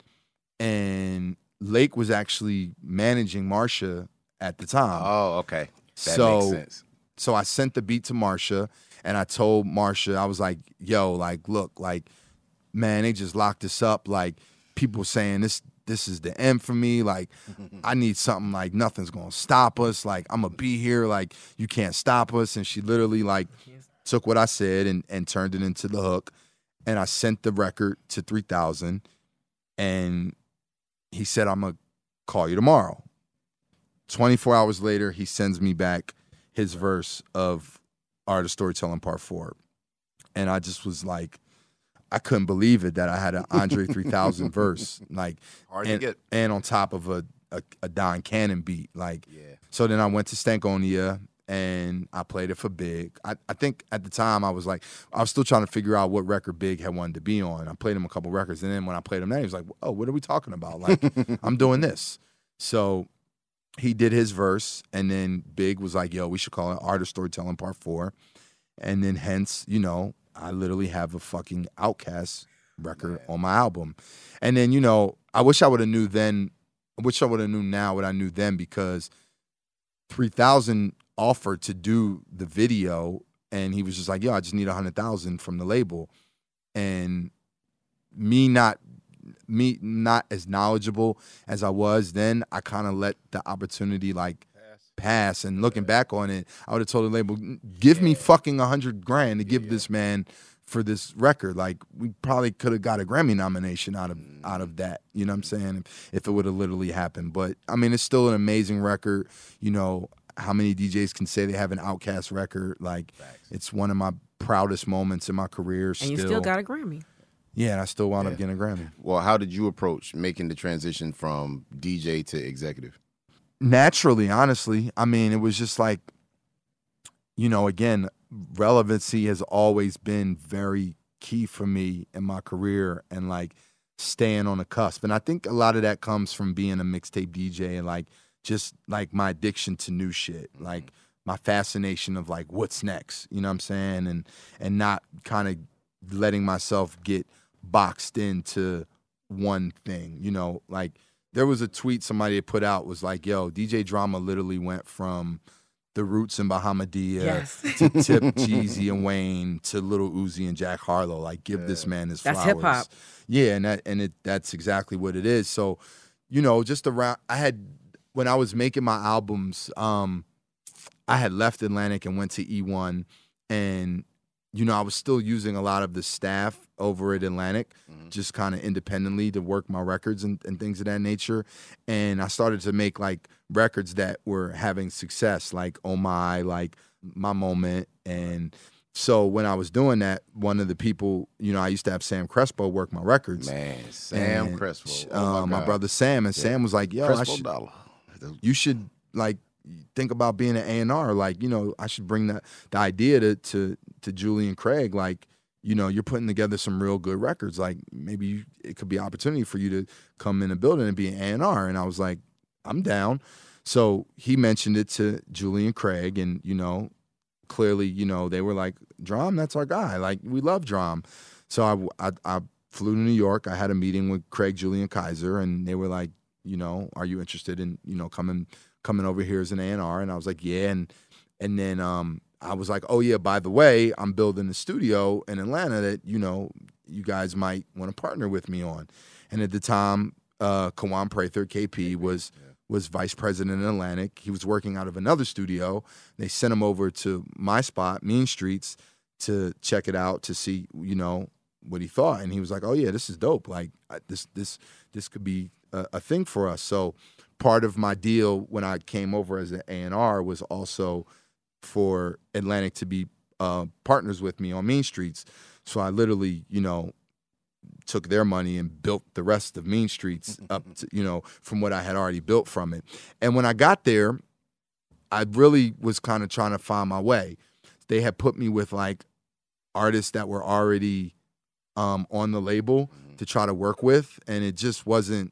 Speaker 3: and Lake was actually managing Marsha at the time.
Speaker 4: Oh, okay. That
Speaker 3: so,
Speaker 4: makes sense.
Speaker 3: So I sent the beat to Marsha, and I told Marsha, I was like, "Yo, like, look, like, man, they just locked us up. Like, people saying this." This is the end for me. Like, I need something like nothing's gonna stop us. Like, I'm gonna be here. Like, you can't stop us. And she literally like took what I said and and turned it into the hook. And I sent the record to 3000. and he said, "I'm gonna call you tomorrow." 24 hours later, he sends me back his verse of Art of Storytelling Part Four, and I just was like, I couldn't believe it that I had an Andre 3000 verse, like,
Speaker 4: to
Speaker 3: and, and on top of a a, a Don Cannon beat, like.
Speaker 4: Yeah.
Speaker 3: So then I went to Stankonia and I played it for Big. I, I think at the time I was like, I was still trying to figure out what record Big had wanted to be on. I played him a couple records, and then when I played him that, he was like, "Oh, what are we talking about? Like, I'm doing this." So he did his verse, and then Big was like, "Yo, we should call it Artist Storytelling Part 4. And then hence, you know, I literally have a fucking OutKast record on my album. And then, you know, I wish I would have knew then. I wish I would have knew now what I knew then because 3000 offered to do the video and he was just like, "Yo, I just need a 100,000 from the label." And me not me not as knowledgeable as I was then, I kind of let the opportunity like pass. And looking back on it, I would have told the label, "Give me fucking a hundred grand to give this man for this record." Like we probably could have got a Grammy nomination out of out of that. You know what I'm mm. saying? If, if it would have literally happened. But I mean, it's still an amazing record. You know how many DJs can say they have an OutKast record? Like it's one of my proudest moments in my career.
Speaker 5: And you still got a Grammy.
Speaker 3: yeah, and I still wound up getting a Grammy.
Speaker 4: Well, how did you approach making the transition from DJ to executive?
Speaker 3: naturally, honestly. I mean, it was just like, you know, again, relevancy has always been very key for me in my career and like staying on the cusp. And I think a lot of that comes from being a mixtape DJ and like just like my addiction to new shit. Mm-hmm. Like my fascination of like what's next, you know what I'm saying? And and not kind of letting myself get boxed into one thing, you know, like there was a tweet somebody had put out was like, "Yo, DJ Drama literally went from the Roots and Bahamadia
Speaker 5: Yes.
Speaker 3: to Tip, Jeezy and Wayne to Little Uzi and Jack Harlow. Like, give this man his
Speaker 5: That's
Speaker 3: flowers."
Speaker 5: hip-hop.
Speaker 3: Yeah, and that and it that's exactly what it is. So, you know, just around I had when I was making my albums, um, I had left Atlantic and went to E1 and you know, I was still using a lot of the staff over at Atlantic, just kind of independently to work my records and, and things of that nature. And I started to make like records that were having success, like Oh My, like My Moment. And so when I was doing that, one of the people, you know, I used to have Sam Crespo work my records.
Speaker 4: Man, Sam
Speaker 3: And,
Speaker 4: Crespo.
Speaker 3: uh,
Speaker 4: Oh
Speaker 3: my,
Speaker 4: God.
Speaker 3: brother Sam, and Sam was like, "Yo, I should,
Speaker 4: Dollar.
Speaker 3: You should like think about being an A and R. Like, you know, I should bring the the idea to to to Julian Craig. Like, you know, you're putting together some real good records. Like, maybe you, it could be opportunity for you to come in a building and be an A and. And I was like, I'm down. So he mentioned it to Julian Craig, and you know, clearly, you know, they were like, Drum, that's our guy. Like, we love Drum. So I, I, I flew to New York. I had a meeting with Craig, Julian Kaiser, and they were like, you know, are you interested in, you know, coming coming over here as an A&R? And I was like, yeah. And and then um, I was like, oh yeah, by the way, I'm building a studio in Atlanta that you know you guys might want to partner with me on. And at the time, uh, Kawan Prather, KP, was was vice president in Atlantic. He was working out of another studio. They sent him over to my spot, Mean Streets, to check it out to see, you know, what he thought. And he was like, "Oh yeah, this is dope. Like I- this, this, this could be a, a thing for us." So part of my deal when I came over as an A and R was also for Atlantic to be uh, partners with me on Mean Streets. So I literally, you know, took their money and built the rest of Mean Streets up to, you know, from what I had already built from it. And when I got there, I really was kind of trying to find my way. They had put me with like artists that were already um, on the label to try to work with, and it just wasn't.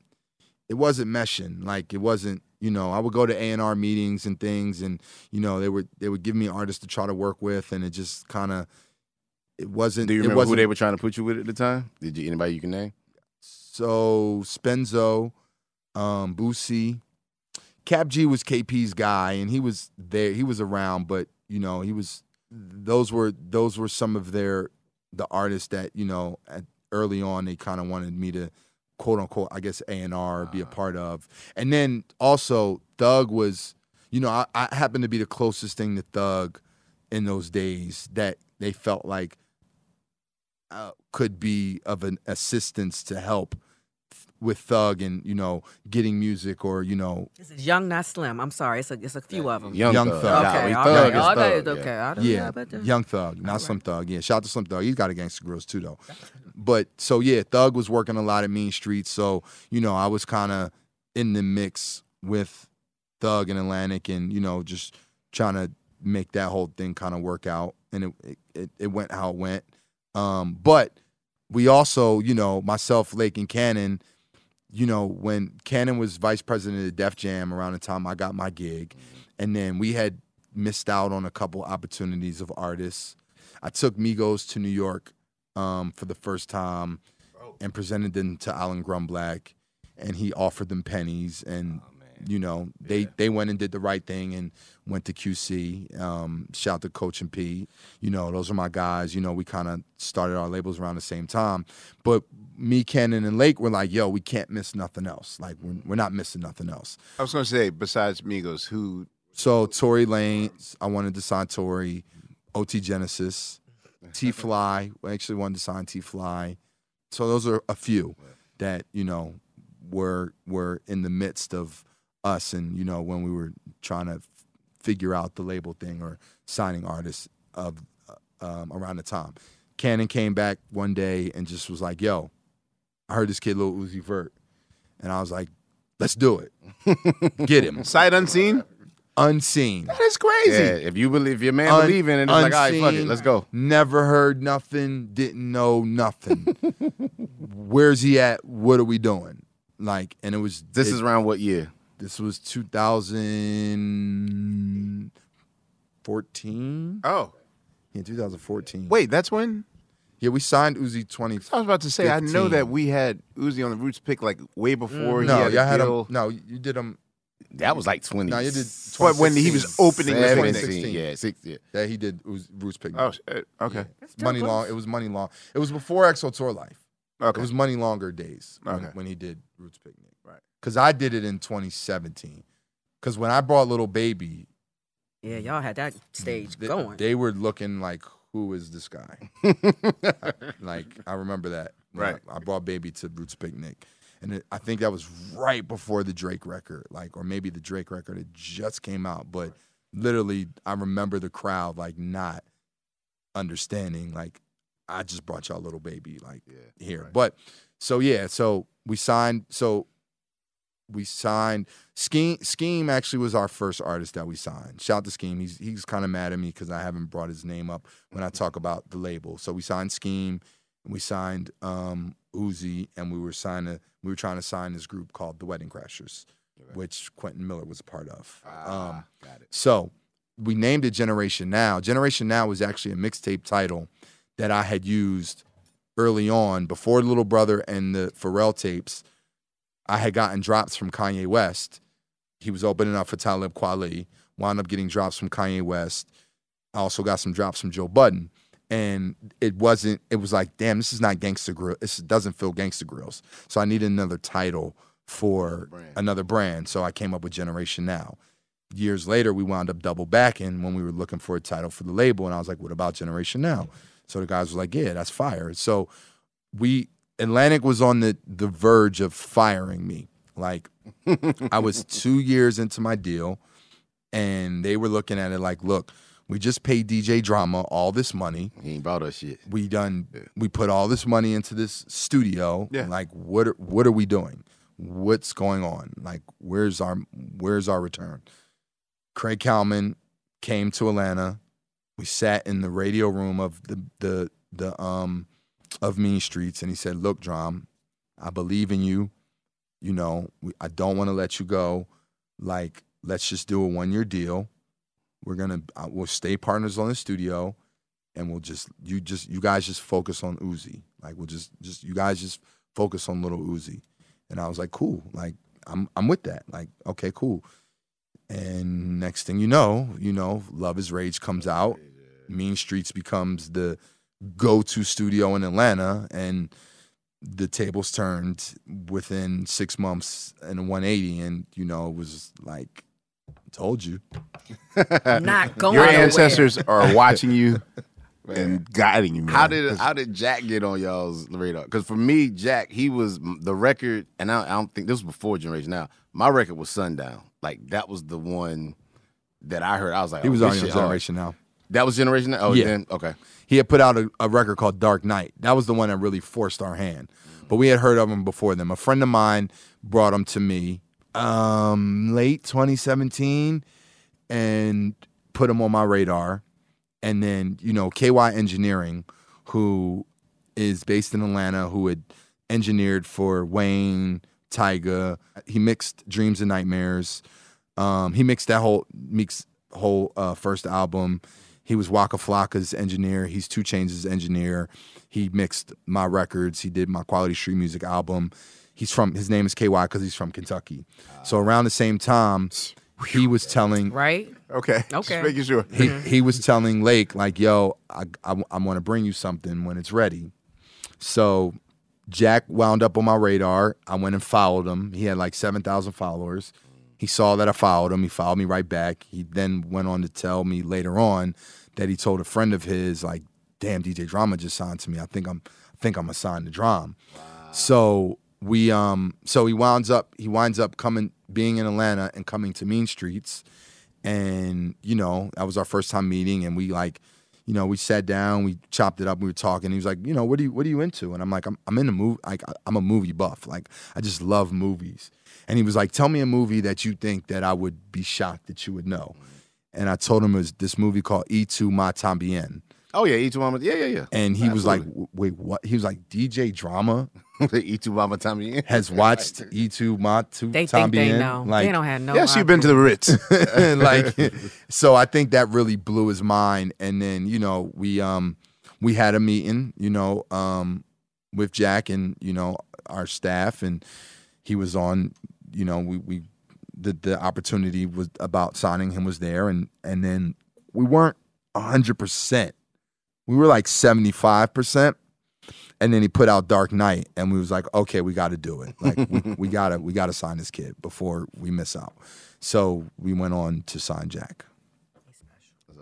Speaker 3: It wasn't meshing. Like it wasn't. You know, I would go to A and R meetings and things, and you know they would they would give me artists to try to work with, and it just kind of. It wasn't.
Speaker 4: Do you
Speaker 3: it
Speaker 4: remember who they were trying to put you with at the time? Did you anybody you can name?
Speaker 3: So Spenzo, um, Boosie, Kap G was KP's guy, and he was there. He was around, but you know, he was. Those were those were some of their the artists that you know at, early on they kind of wanted me to quote unquote I guess A and R be a part of, and then also Thug was you know I, I happened to be the closest thing to Thug in those days that they felt like uh, could be of an assistance to help with Thug and you know getting music or you know
Speaker 5: This is young, not slim. I'm sorry. It's a it's a few of them.
Speaker 4: Young,
Speaker 3: Young
Speaker 4: Thug.
Speaker 3: Thug.
Speaker 5: Okay,
Speaker 4: we
Speaker 5: all
Speaker 4: Thug
Speaker 5: right,
Speaker 4: is Thug,
Speaker 5: okay.
Speaker 4: yeah.
Speaker 5: I don't
Speaker 3: yeah,
Speaker 5: know about that.
Speaker 3: Young Thug, not Slim Thug. Yeah, shout out to Slim Thug. He's got a Gangsta Grillz too though. But so yeah, Thug was working a lot at Mean Streets, so you know I was kind of in the mix with Thug and Atlantic, and you know just trying to make that whole thing kind of work out, and it, it it went how it went. Um, but we also, you know, myself, Lake, and Cannon, you know, when Cannon was vice president of Def Jam around the time I got my gig, and then we had missed out on a couple opportunities of artists. I took Migos to New York um, for the first time and presented them to Alan Grunblatt, and he offered them pennies, and you know they they went and did the right thing and went to QC. Um, shout to Coach and P. You know those are my guys. You know we kind of started our labels around the same time, but me, Cannon, and Lake were like, "Yo, we can't miss nothing else. Like we're, we're not missing nothing else."
Speaker 1: I was going to say, besides Migos, who
Speaker 3: So Tory Lanez, I wanted to sign Tory, OT Genesis, T Fly. We actually wanted to sign T Fly. So those are a few that you know were were in the midst of us, and you know when we were trying to f- figure out the label thing or signing artists of uh, um, around the time. Cannon came back one day and just was like, "Yo, I heard this kid Lil Uzi Vert," and I was like, "Let's do it, get him."
Speaker 1: sight unseen?
Speaker 3: Unseen.
Speaker 1: That is crazy.
Speaker 4: Yeah, if you believe, if your man
Speaker 3: Un-
Speaker 4: believe in it, it's like, all right, fuck it, let's go.
Speaker 3: Never heard nothing, didn't know nothing. Where's he at? What are we doing? Like, and it was
Speaker 4: This
Speaker 3: it-
Speaker 4: is around what year?
Speaker 3: this was 2014.
Speaker 1: Oh,
Speaker 3: Yeah, 2014.
Speaker 1: wait, that's when?
Speaker 3: yeah, we signed Uzi 20.
Speaker 1: I was about to say, I know that we had Uzi on the Roots pick like way before he
Speaker 3: no,
Speaker 1: had a
Speaker 3: y'all had him. No, you did him.
Speaker 4: That was like 20.
Speaker 3: No, you did.
Speaker 1: But when he was opening the
Speaker 3: 2016.
Speaker 4: 17, yeah, six, yeah.
Speaker 3: Yeah, he did It was Roots Picnic.
Speaker 1: Oh, shit. okay.
Speaker 3: money long. It was money long. It was before XO Tour Life.
Speaker 1: Okay.
Speaker 3: It was money longer days when,
Speaker 1: Okay.
Speaker 3: when he did Roots Picnic.
Speaker 1: Right.
Speaker 3: Because I did it in 2017. Because when I brought Little Baby,
Speaker 5: Yeah, y'all had that stage
Speaker 3: they,
Speaker 5: going.
Speaker 3: they were looking like, who is this guy? like, I remember that.
Speaker 1: Right.
Speaker 3: I, I brought Baby to Roots Picnic. And it, I think that was right before the Drake record, like, or maybe the Drake record it just came out. But literally, I remember the crowd, like, not understanding, like, I just brought y'all a Little Baby, like, here. But so, yeah, so we signed, so we signed Scheme. Scheme actually was our first artist that we signed. Shout out to Scheme. He's he's kind of mad at me because I haven't brought his name up when I mm-hmm. talk about the label. So we signed Scheme, and we signed um, Uzi, and we were signing. We were trying to sign this group called the Wedding Crashers, which Quentin Miller was a part of. um,
Speaker 4: got it.
Speaker 3: so we named it Generation Now. Generation Now was actually a mixtape title that I had used early on before Little Brother and the Pharrell tapes. I had gotten drops from Kanye West. He was opening up for Talib Kweli. Wound up getting drops from Kanye West. I also got some drops from Joe Budden. And it wasn't, it was like, damn, this is not Gangsta Grill. This doesn't feel Gangsta Grillz. So I needed another title for another brand. So I came up with Generation Now. Years later, we wound up double backing when we were looking for a title for the label. And I was like, what about Generation Now? So the guys were like, yeah, that's fire. So we Atlantic was on the the verge of firing me. Like I was two years into my deal, and they were looking at it like, look, we just paid DJ Drama all this money.
Speaker 4: He ain't bought us shit.
Speaker 3: We done we put all this money into this studio.
Speaker 1: Yeah.
Speaker 3: Like what are, what are we doing? What's going on? Like where's our where's our return? Craig Kallman came to Atlanta. We sat in the radio room of the the the um of Mean Streets, and he said, "Look, Drum, I believe in you. You know, we, I don't want to let you go. Like, let's just do a one year deal. We're gonna uh, we'll stay partners on the studio, and we'll just you just you guys just focus on Uzi. Like, we'll just just you guys just focus on little Uzi." And I was like, "Cool. Like, I'm I'm with that. Like, okay, cool." And next thing you know, you know, Luv Is Rage comes out. Mean Streets becomes the go-to studio in Atlanta, and the tables turned within six months and a 180. And you know, it was like, told you.
Speaker 5: Not going
Speaker 1: Your
Speaker 5: nowhere.
Speaker 1: ancestors are watching you and guiding you. Man.
Speaker 4: How did how did Jack get on y'all's radar? Because for me, Jack, he was the record, and I, I don't think this was before Generation. Now, my record was Sundown. Like that was the one that I heard. I was like,
Speaker 3: He
Speaker 4: oh,
Speaker 3: was
Speaker 4: this
Speaker 3: on your
Speaker 4: hard.
Speaker 3: generation now.
Speaker 4: That was Generation Now. Oh,
Speaker 3: Yeah.
Speaker 4: then okay.
Speaker 3: He had put out a, a record called Dark Knight. That was the one that really forced our hand. But we had heard of him before them. A friend of mine brought him to me um, late 2017 and put him on my radar. And then, you know, KY Engineering, who is based in Atlanta, who had engineered for Wayne, Tyga. He mixed Dreams and Nightmares. Um, he mixed that whole mixed whole uh, first album. He was Waka Flocka's engineer. He's Two Chainz' engineer. He mixed my records. He did my Quality Street Music album. He's from his name is KY because he's from Kentucky. So around the same time, he was telling
Speaker 5: Right?
Speaker 1: Okay.
Speaker 5: Okay.
Speaker 1: Just making sure.
Speaker 3: he he was telling Lake like, "Yo, I I, I want to bring you something when it's ready." So Jack wound up on my radar. I went and followed him. He had like seven thousand followers. He saw that I followed him. He followed me right back. He then went on to tell me later on that he told a friend of his like, "Damn, DJ Drama just signed to me. I think I'm I think I'm assigned to Drum." So we um so he winds up he winds up coming being in Atlanta and coming to Mean Streets. And you know that was our first time meeting and we like you know we sat down we chopped it up we were talking. He was like you know what are you what are you into? And i'm like i'm, I'm in a movie like I- i'm a movie buff. Like i just love movies. And he was like tell me a movie that you think that i would be shocked that you would know. And i told him it was this movie called Y Tu Mamá También
Speaker 4: Oh yeah, Y Tu Mamá. Yeah, yeah, yeah.
Speaker 3: and he was like wait what he was like dj drama
Speaker 4: Y Tu Mamá También.
Speaker 3: has watched Y Tu Mamá
Speaker 5: They think they know.
Speaker 3: like
Speaker 5: they don't have no
Speaker 1: Yes, you've been to the Ritz.
Speaker 3: like so i think that really blew his mind and then you know we um we had a meeting you know um with jack and you know our staff and he was on you know we we the the opportunity was about signing him was there and and then we weren't 100% we were like 75% and then he put out dark knight and we was like okay we got to do it. Like we, we gotta we gotta sign this kid before we miss out. So we went on to sign jack.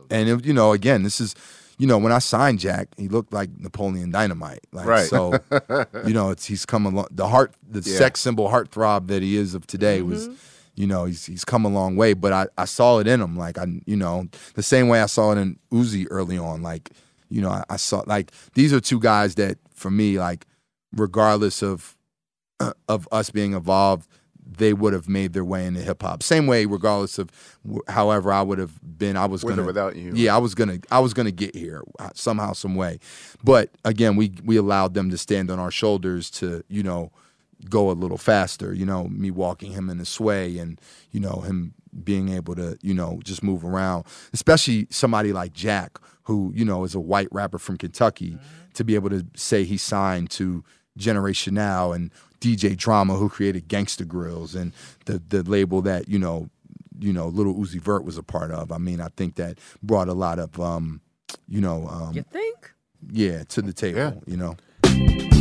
Speaker 3: And it, you know again this is you know when i signed jack he looked like napoleon dynamite. Like
Speaker 1: Right.
Speaker 3: so you know it's he's come along the heart the
Speaker 1: Yeah.
Speaker 3: sex symbol heartthrob that he is of today mm-hmm. was you know he's he's come a long way but i i saw it in him. Like i you know the same way i saw it in uzi early on. Like you know i, I saw like these are two guys that for me like regardless of of us being involved they would have made their way into hip hop. Same way, regardless of however I would have been, I was
Speaker 1: With
Speaker 3: gonna
Speaker 1: without you.
Speaker 3: Yeah, I was gonna, I was gonna get here uh, somehow, some way. But again, we we allowed them to stand on our shoulders to, you know, go a little faster. You know, me walking him in the sway, and you know him being able to, you know, just move around. Especially somebody like Jack, who you know is a white rapper from Kentucky, to be able to say he signed to Generation Now and DJ Drama, who created Gangsta Grillz and the the label that you know, you know, Little Uzi Vert was a part of. I mean, I think that brought a lot of, um, you know, um,
Speaker 5: You think?
Speaker 3: yeah, to the table.
Speaker 1: Yeah.
Speaker 3: You know.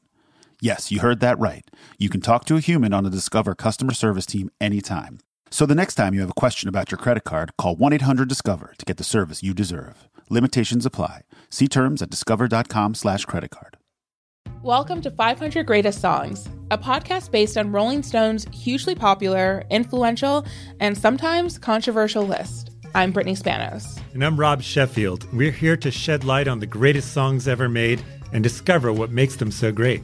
Speaker 6: Yes, you heard that right. You can talk to a human on the Discover customer service team anytime. So the next time you have a question about your credit card, call 1 800 Discover to get the service you deserve. Limitations apply. See terms at discover.com slash credit card.
Speaker 7: Welcome to 500 Greatest Songs, a podcast based on Rolling Stone's hugely popular, influential, and sometimes controversial list. I'm Brittany Spanos.
Speaker 8: And I'm Rob Sheffield. We're here to shed light on the greatest songs ever made and discover what makes them so great.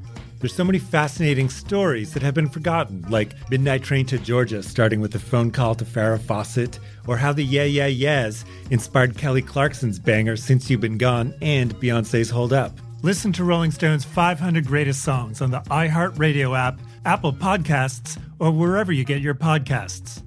Speaker 8: There's so many fascinating stories that have been forgotten, like Midnight Train to Georgia, starting with a phone call to Farrah Fawcett, or how the Yeah Yeah Yeahs inspired Kelly Clarkson's banger Since You've Been Gone and Beyonce's Hold Up. Listen to Rolling Stone's 500 Greatest Songs on the iHeartRadio app, Apple Podcasts, or wherever you get your podcasts.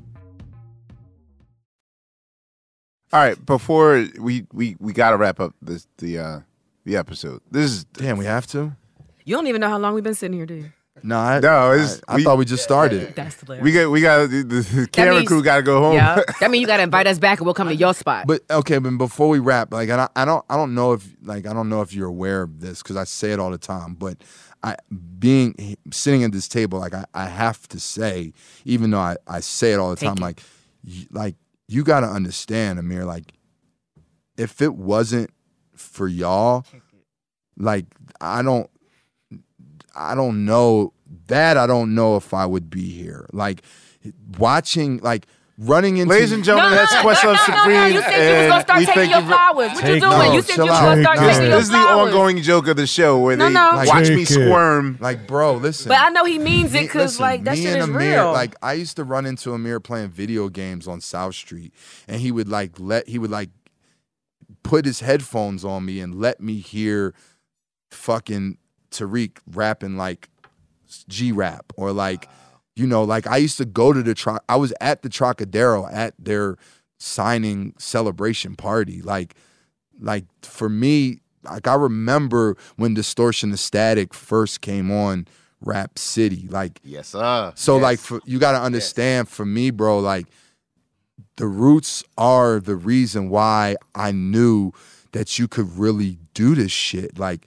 Speaker 1: All right, before we we we got to wrap up this the uh the episode. This is
Speaker 3: Damn, we have to.
Speaker 5: You don't even know how long we've been sitting here, do you?
Speaker 3: No, I,
Speaker 1: No, it's-
Speaker 3: I, I
Speaker 1: we-
Speaker 3: thought we just started.
Speaker 5: That's hilarious.
Speaker 1: we got we got the, the camera
Speaker 5: means-
Speaker 1: crew got to go home.
Speaker 5: Yeah, that means you got to invite us back, and we'll come to your spot.
Speaker 3: But okay, but before we wrap, like I don't, I don't, I don't know if like I don't know if you're aware of this because I say it all the time. But I being sitting at this table, like I, I have to say, even though I, I say it all the
Speaker 5: Thank
Speaker 3: time,
Speaker 5: you.
Speaker 3: like y- like you got to understand, Ahmir. Like if it wasn't for y'all, like I don't, I don't know that I don't know if I would be here. Like watching, like running into
Speaker 1: Ladies and gentlemen,
Speaker 5: no,
Speaker 1: that's
Speaker 5: no,
Speaker 1: Questlove
Speaker 5: no, no,
Speaker 1: Supreme.
Speaker 5: no, you said you was gonna start
Speaker 1: we
Speaker 5: taking your
Speaker 1: you for-
Speaker 5: flowers. What you doing?
Speaker 8: no,
Speaker 5: you said you was
Speaker 3: out.
Speaker 5: gonna start
Speaker 3: Take
Speaker 5: taking
Speaker 3: it.
Speaker 5: your
Speaker 1: This is the
Speaker 5: flowers.
Speaker 1: ongoing joke of the show where they
Speaker 5: no.
Speaker 3: Like,
Speaker 1: watch me
Speaker 8: it.
Speaker 1: squirm.
Speaker 3: like, bro, listen.
Speaker 5: But I know he means it because like that
Speaker 3: me
Speaker 5: shit
Speaker 3: and
Speaker 5: is
Speaker 3: Ahmir,
Speaker 5: real.
Speaker 3: Like I used to run into Ahmir playing video games on South Street, and he would like let he would like put his headphones on me and let me hear fucking Tariq rapping like G rap or like you know like I used to go to the tro- I was at the Trocadero at their signing celebration party like like for me like I remember when Distortion to Static first came on Rap City like
Speaker 4: Yes, sir.
Speaker 3: so
Speaker 4: Yes.
Speaker 3: like for, you got to understand for me, bro, like the roots are the reason why I knew that you could really do this shit. Like,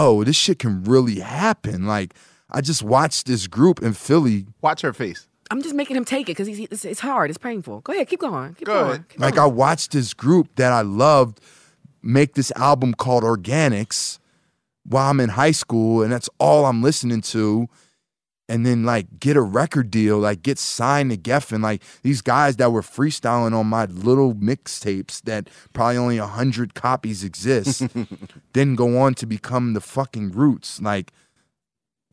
Speaker 3: oh, this shit can really happen. Like, I just watched this group in Philly.
Speaker 1: Watch her face.
Speaker 5: I'm just making him take it because he's it's, it's hard. It's painful. Go ahead, keep going. Keep
Speaker 1: Go
Speaker 5: going.
Speaker 1: ahead.
Speaker 5: Keep
Speaker 3: Like,
Speaker 5: going.
Speaker 3: I watched this group that I loved make this album called Organix while I'm in high school, and that's all I'm listening to. And then like get a record deal, like get signed to Geffen. Like these guys that were freestyling on my little mixtapes that probably only a hundred copies exist, then go on to become the fucking roots. Like,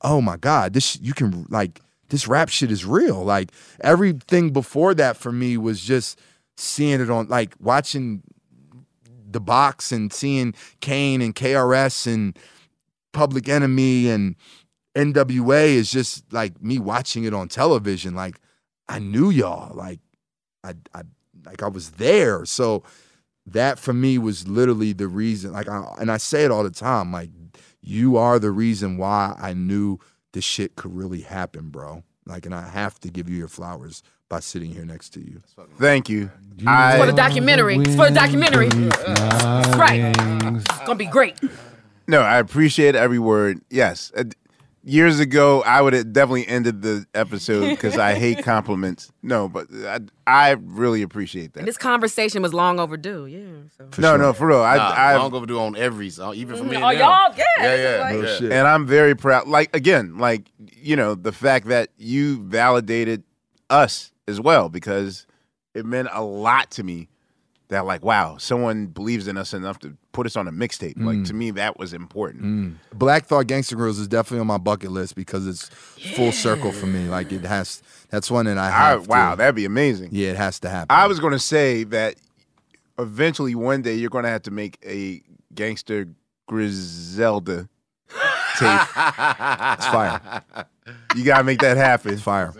Speaker 3: oh my God, this you can like this rap shit is real. Like everything before that for me was just seeing it on like watching the box and seeing Kane and KRS and Public Enemy and NWA is just like me watching it on television. Like I knew y'all. Like I, I like I was there. So that for me was literally the reason. Like I, and I say it all the time. Like you are the reason why I knew this shit could really happen, bro. Like, and I have to give you your flowers by sitting here next to you.
Speaker 1: Thank you.
Speaker 5: It's for the documentary. It's for the documentary. That's right. It's gonna be great.
Speaker 1: no, I appreciate every word. Yes. Uh, Years ago, I would have definitely ended the episode because I hate compliments. No, but I, I really appreciate that.
Speaker 5: And this conversation was long overdue. Yeah. So.
Speaker 1: No,
Speaker 3: sure.
Speaker 1: no, for real. I,
Speaker 4: Nah,
Speaker 1: I,
Speaker 4: long overdue on every song, even for me.
Speaker 5: Oh, y'all? Yeah.
Speaker 4: Yeah, yeah.
Speaker 5: like-
Speaker 3: Real
Speaker 4: yeah.
Speaker 3: shit.
Speaker 1: and I'm very proud. Like again, like you know, the fact that you validated us as well because it meant a lot to me. That like, wow, someone believes in us enough to put us on a mixtape. Like to me, that was important.
Speaker 3: Mm. Black Thought Gangsta Grillz is definitely on my bucket list because it's full circle for me. Like it has. That's one that I
Speaker 1: I,
Speaker 3: have.
Speaker 1: wow,
Speaker 3: to,
Speaker 1: that'd be amazing.
Speaker 3: yeah, it has to happen.
Speaker 1: I was going to say that eventually one day you're going to have to make a gangster Griselda tape.
Speaker 3: it's fire.
Speaker 1: You got to make that happen.
Speaker 3: It's fire.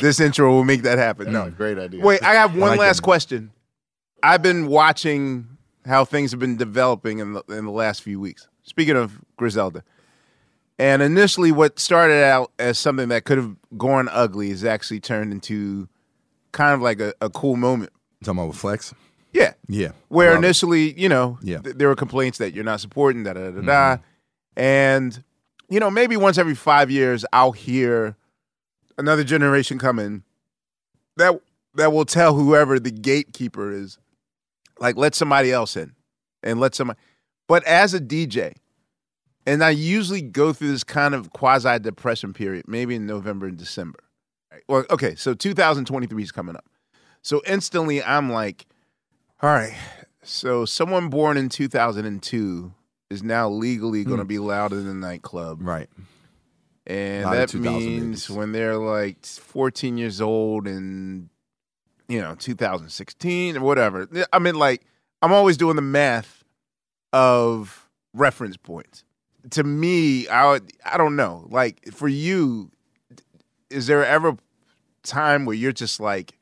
Speaker 1: This intro will make that happen. No,
Speaker 4: Great idea.
Speaker 1: Wait, I have one
Speaker 3: like
Speaker 1: last
Speaker 3: that.
Speaker 1: question. I've been watching how things have been developing in the, in the last few weeks. Speaking of Griselda, and initially, what started out as something that could have gone ugly is actually turned into kind of like a, a cool moment.
Speaker 3: talking about with Flex?
Speaker 1: Yeah,
Speaker 3: Yeah.
Speaker 1: where
Speaker 3: Love it.
Speaker 1: initially, you know,
Speaker 3: Yeah. Mm-hmm.
Speaker 1: th- there were complaints that you're not supporting da da da da, da. and you know, maybe once every five years, I'll hear another generation coming that that will tell whoever the gatekeeper is, like let somebody else in, and let somebody. But as a DJ, and I usually go through this kind of quasi depression period, maybe in November and December. Right? Well, okay, so 2023 is coming up. So instantly I'm like, all right, so someone born in 2002 is now legally going to be allowed in the nightclub.
Speaker 3: Right.
Speaker 1: And
Speaker 3: Not
Speaker 1: that means when they're like 14 years old and, you know, 2016 or whatever. I mean, like, I'm always doing the math of reference points. To me, I would, I don't know. Like, for you, is there ever time where you're just like,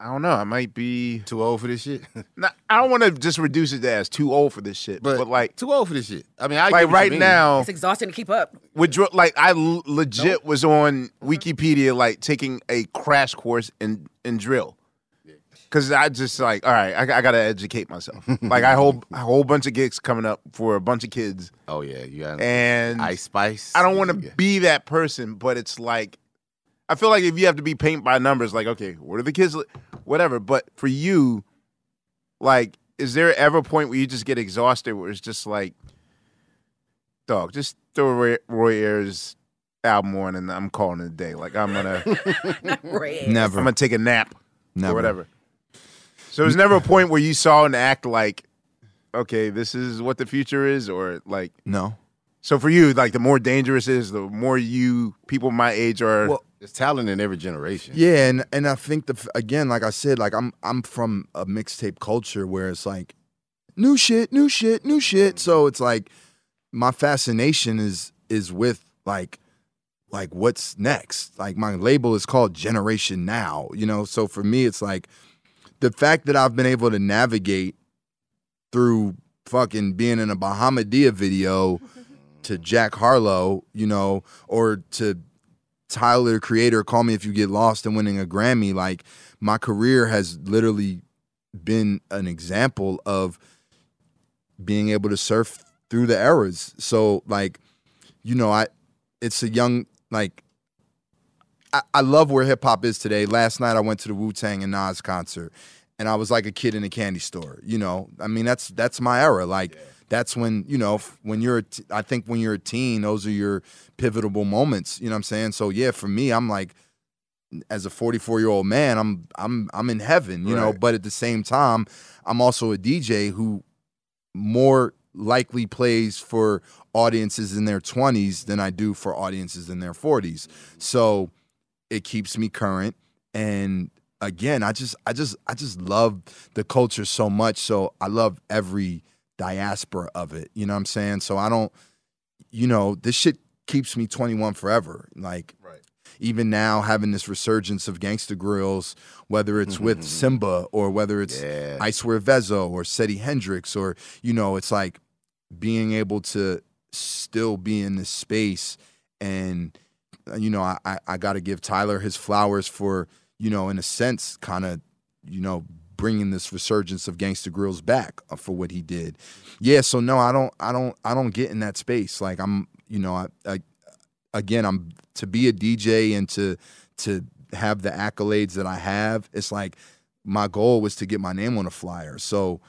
Speaker 1: I don't know, I might be
Speaker 4: Too old for this shit.
Speaker 1: Nah, I don't want to just reduce it to as too old for this shit, but,
Speaker 4: but,
Speaker 1: like,
Speaker 4: too old for this shit. I mean, I
Speaker 1: like
Speaker 4: get what you
Speaker 1: right now,
Speaker 5: It's exhausting to keep up.
Speaker 1: with like I l- legit was on mm-hmm. Wikipedia like taking a crash course in in drill because I just like all right, I, I got to educate myself. like I hold a whole bunch of gigs coming up for a bunch of kids,
Speaker 4: Oh yeah, you got
Speaker 1: and
Speaker 4: Ice Spice.
Speaker 1: I don't want to
Speaker 4: Yeah.
Speaker 1: be that person, but it's like I feel like if you have to be paint by numbers, like okay, what are the kids, li- whatever. But for you, like, is there ever a point where you just get exhausted, where it's just like, dog, just throw Roy, Roy Ayers album on, and I'm calling it a day. Like I'm gonna,
Speaker 3: Never.
Speaker 1: I'm gonna take a nap
Speaker 3: Never.
Speaker 1: or whatever. So there's never a point where you saw an act like, okay, this is what the future is, or like.
Speaker 3: No.
Speaker 1: So for you, like the more dangerous it is, the more you people my age are.
Speaker 3: Well,
Speaker 4: There's talent in every generation.
Speaker 3: Yeah, and and I think the again, like I said, like I'm I'm from a mixtape culture where it's like new shit, new shit, new shit. So it's like my fascination is is with like like what's next. Like my label is called Generation Now, you know. So for me, it's like the fact that I've been able to navigate through fucking being in a Bahamadia video to Jack Harlow, you know, or to Tyler the Creator, Call Me If You Get Lost and winning a Grammy. Like my career has literally been an example of being able to surf through the eras. So like, you know, I it's a young like I, I love where hip hop is today. Last night I went to the Wu Tang and Nas concert, and I was like a kid in a candy store. You know, I mean that's that's my era. Like that's when you know when you're. A t- I think when you're a teen, those are your pivotal moments. You know what I'm saying? So yeah, for me, I'm like as a 44 year old man, I'm I'm I'm in heaven. You know, but at the same time, I'm also a DJ who more likely plays for audiences in their 20s than I do for audiences in their 40s. Mm-hmm. So it keeps me current and again, I just I just I just love the culture so much. So I love every diaspora of it. You know what I'm saying? So I don't you know, this shit keeps me 21 forever. Like
Speaker 1: Right.
Speaker 3: even now having this resurgence of Gangsta Grillz, whether it's mm-hmm, with mm-hmm. Symba or whether it's
Speaker 4: Yeah.
Speaker 3: Icewear Vezzo or Seddy Hendrinx or you know, it's like being able to still be in this space and you know, I I, I got to give Tyler his flowers for you know, in a sense, kind of you know bringing this resurgence of Gangsta Grillz back uh, for what he did. Yeah, so no, I don't, I don't, I don't get in that space. Like I'm, you know, I, I again, I'm to be a DJ and to to have the accolades that I have. It's like my goal was to get my name on a flyer. So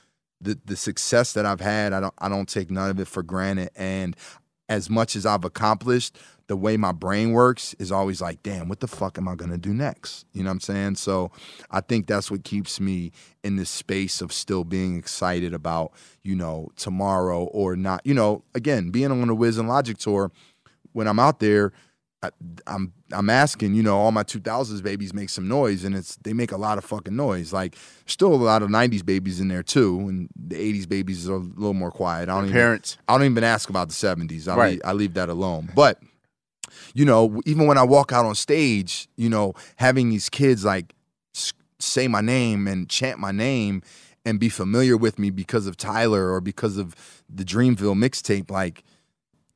Speaker 3: the the success that I've had, I don't I don't take none of it for granted. And as much as I've accomplished, the way my brain works is always like, damn, what the fuck am I gonna do next? You know what I'm saying? So I think that's what keeps me in this space of still being excited about, you know, tomorrow or not. You know, again, being on the Wiz and Logic tour, when I'm out there, I, I'm I'm asking, you know, all my 2000s babies make some noise, and it's they make a lot of fucking noise. Like, still a lot of 90s babies in there too, and the 80s babies are a little more quiet. I don't even,
Speaker 1: parents.
Speaker 3: I don't even ask about the 70s. I
Speaker 1: Right.
Speaker 3: leave, I leave that alone. But you know, even when I walk out on stage, you know, having these kids like say my name and chant my name and be familiar with me because of Tyler or because of the Dreamville mixtape, like,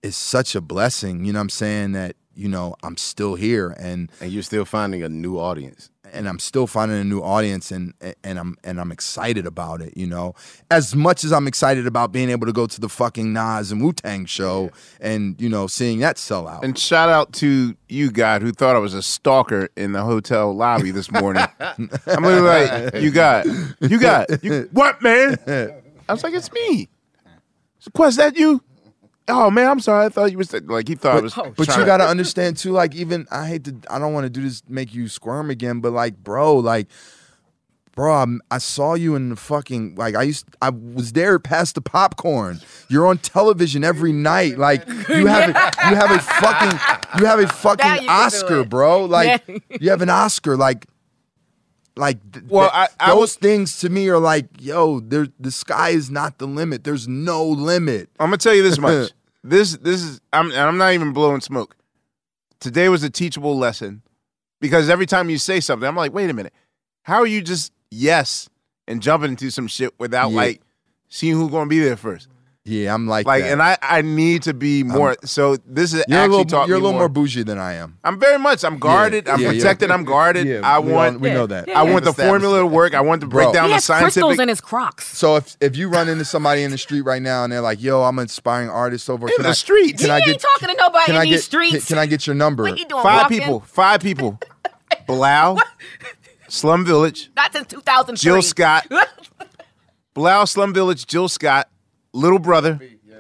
Speaker 3: is such a blessing. You know I'm saying? That, you know, I'm still here and
Speaker 4: and you're still finding a new audience.
Speaker 3: And I'm still finding a new audience and and I'm and I'm excited about it, you know. As much as I'm excited about being able to go to the fucking Nas and Wu Tang show and you know seeing that sell out.
Speaker 1: And shout out to you, God, who thought I was a stalker in the hotel lobby this morning. I'm like, you got, you got, you, what, man? I was like, it's me. Quest, that you? Oh man, I'm sorry. I thought you was like he thought I was.
Speaker 3: Oh,
Speaker 1: but
Speaker 3: you
Speaker 1: to-
Speaker 3: got to understand too. Like even I hate to. I don't want to do this. Make you squirm again. But like, bro, like, bro, I'm, I saw you in the fucking. Like I used. I was there past the popcorn. You're on television every night. Like you have. A, you have a fucking. You have a fucking
Speaker 5: you can do
Speaker 3: Oscar, bro. Like
Speaker 5: Yeah.
Speaker 3: you have an Oscar. Like. Like th-
Speaker 1: Well,
Speaker 3: th-
Speaker 1: I- I
Speaker 3: those things to me are like, yo, there the sky is not the limit. There's no limit.
Speaker 1: I'm gonna tell you this much. this this is I'm and I'm not even blowing smoke. Today was a teachable lesson because every time you say something, I'm like, wait a minute, how are you just yes and jumping into some shit without
Speaker 3: Yeah.
Speaker 1: like seeing who's gonna be there first?
Speaker 3: Yeah, I'm like
Speaker 1: Like,
Speaker 3: that.
Speaker 1: and I I need to be more. so this is
Speaker 3: you're a
Speaker 1: actually
Speaker 3: little,
Speaker 1: taught
Speaker 3: you're a little
Speaker 1: more.
Speaker 3: more bougie than I am.
Speaker 1: I'm very much. I'm guarded. I'm
Speaker 3: yeah, yeah.
Speaker 1: protected. I'm guarded.
Speaker 3: Yeah,
Speaker 1: I
Speaker 3: we
Speaker 1: want.
Speaker 3: all- we know that.
Speaker 5: Yeah,
Speaker 1: I
Speaker 5: yeah.
Speaker 1: want the formula to work. I want to break
Speaker 3: Bro.
Speaker 1: down
Speaker 5: he
Speaker 1: the
Speaker 5: has crystals
Speaker 1: scientific.
Speaker 5: in his Crocs.
Speaker 3: So if if you run into somebody in the street right now and they're like, "Yo, I'm an inspiring artist over
Speaker 1: In
Speaker 3: can
Speaker 1: the
Speaker 3: I-
Speaker 1: streets.
Speaker 3: Can
Speaker 5: He
Speaker 3: I
Speaker 5: ain't
Speaker 3: get
Speaker 5: talking to nobody
Speaker 3: can
Speaker 5: in
Speaker 3: I
Speaker 5: these
Speaker 3: get
Speaker 5: streets.
Speaker 3: Can, can I get your number?
Speaker 5: What he doing?
Speaker 1: five
Speaker 5: walking?
Speaker 1: people. Five people. Blau, Slum Village,
Speaker 5: That's in 2003.
Speaker 1: Jill Scott, Blau, Slum Village, Jill Scott, Little Brother.
Speaker 4: Yeah,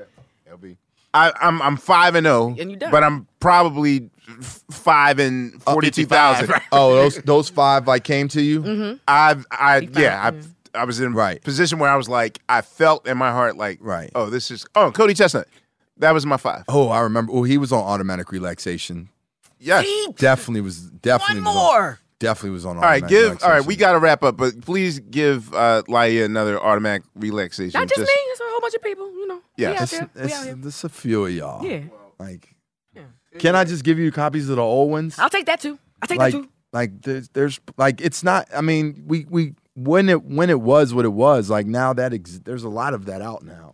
Speaker 4: LB.
Speaker 1: I, I'm I'm five and zero,
Speaker 5: And you done.
Speaker 1: but I'm probably f- five and forty two thousand.
Speaker 3: Oh, those those five like came to you.
Speaker 5: Mm-hmm.
Speaker 1: I've I yeah I've, I was in
Speaker 3: Right.
Speaker 1: position where I was like I felt in my heart like
Speaker 3: Right.
Speaker 1: oh this is oh Cody ChesnuTT that was my five
Speaker 3: Oh, I remember. Oh, he was on automatic relaxation.
Speaker 1: yes
Speaker 3: Definitely was definitely
Speaker 5: One
Speaker 3: was on-
Speaker 5: more.
Speaker 3: Definitely was on.
Speaker 1: all right
Speaker 3: automatic
Speaker 1: give all right we got to wrap up but please give uh Laiya another automatic relaxation
Speaker 5: Not just, me. It's a whole bunch of people. You know.
Speaker 1: Yeah.
Speaker 5: We out
Speaker 3: It's,
Speaker 5: there. We
Speaker 3: it's,
Speaker 5: out here.
Speaker 3: it's a few of y'all.
Speaker 5: Yeah.
Speaker 3: Like, can I just give you copies of the old ones?
Speaker 5: I'll take that too. I'll take
Speaker 3: like
Speaker 5: that too.
Speaker 3: like there's, there's like it's not i mean we we when it when it was what it was like now that ex- there's a lot of that out now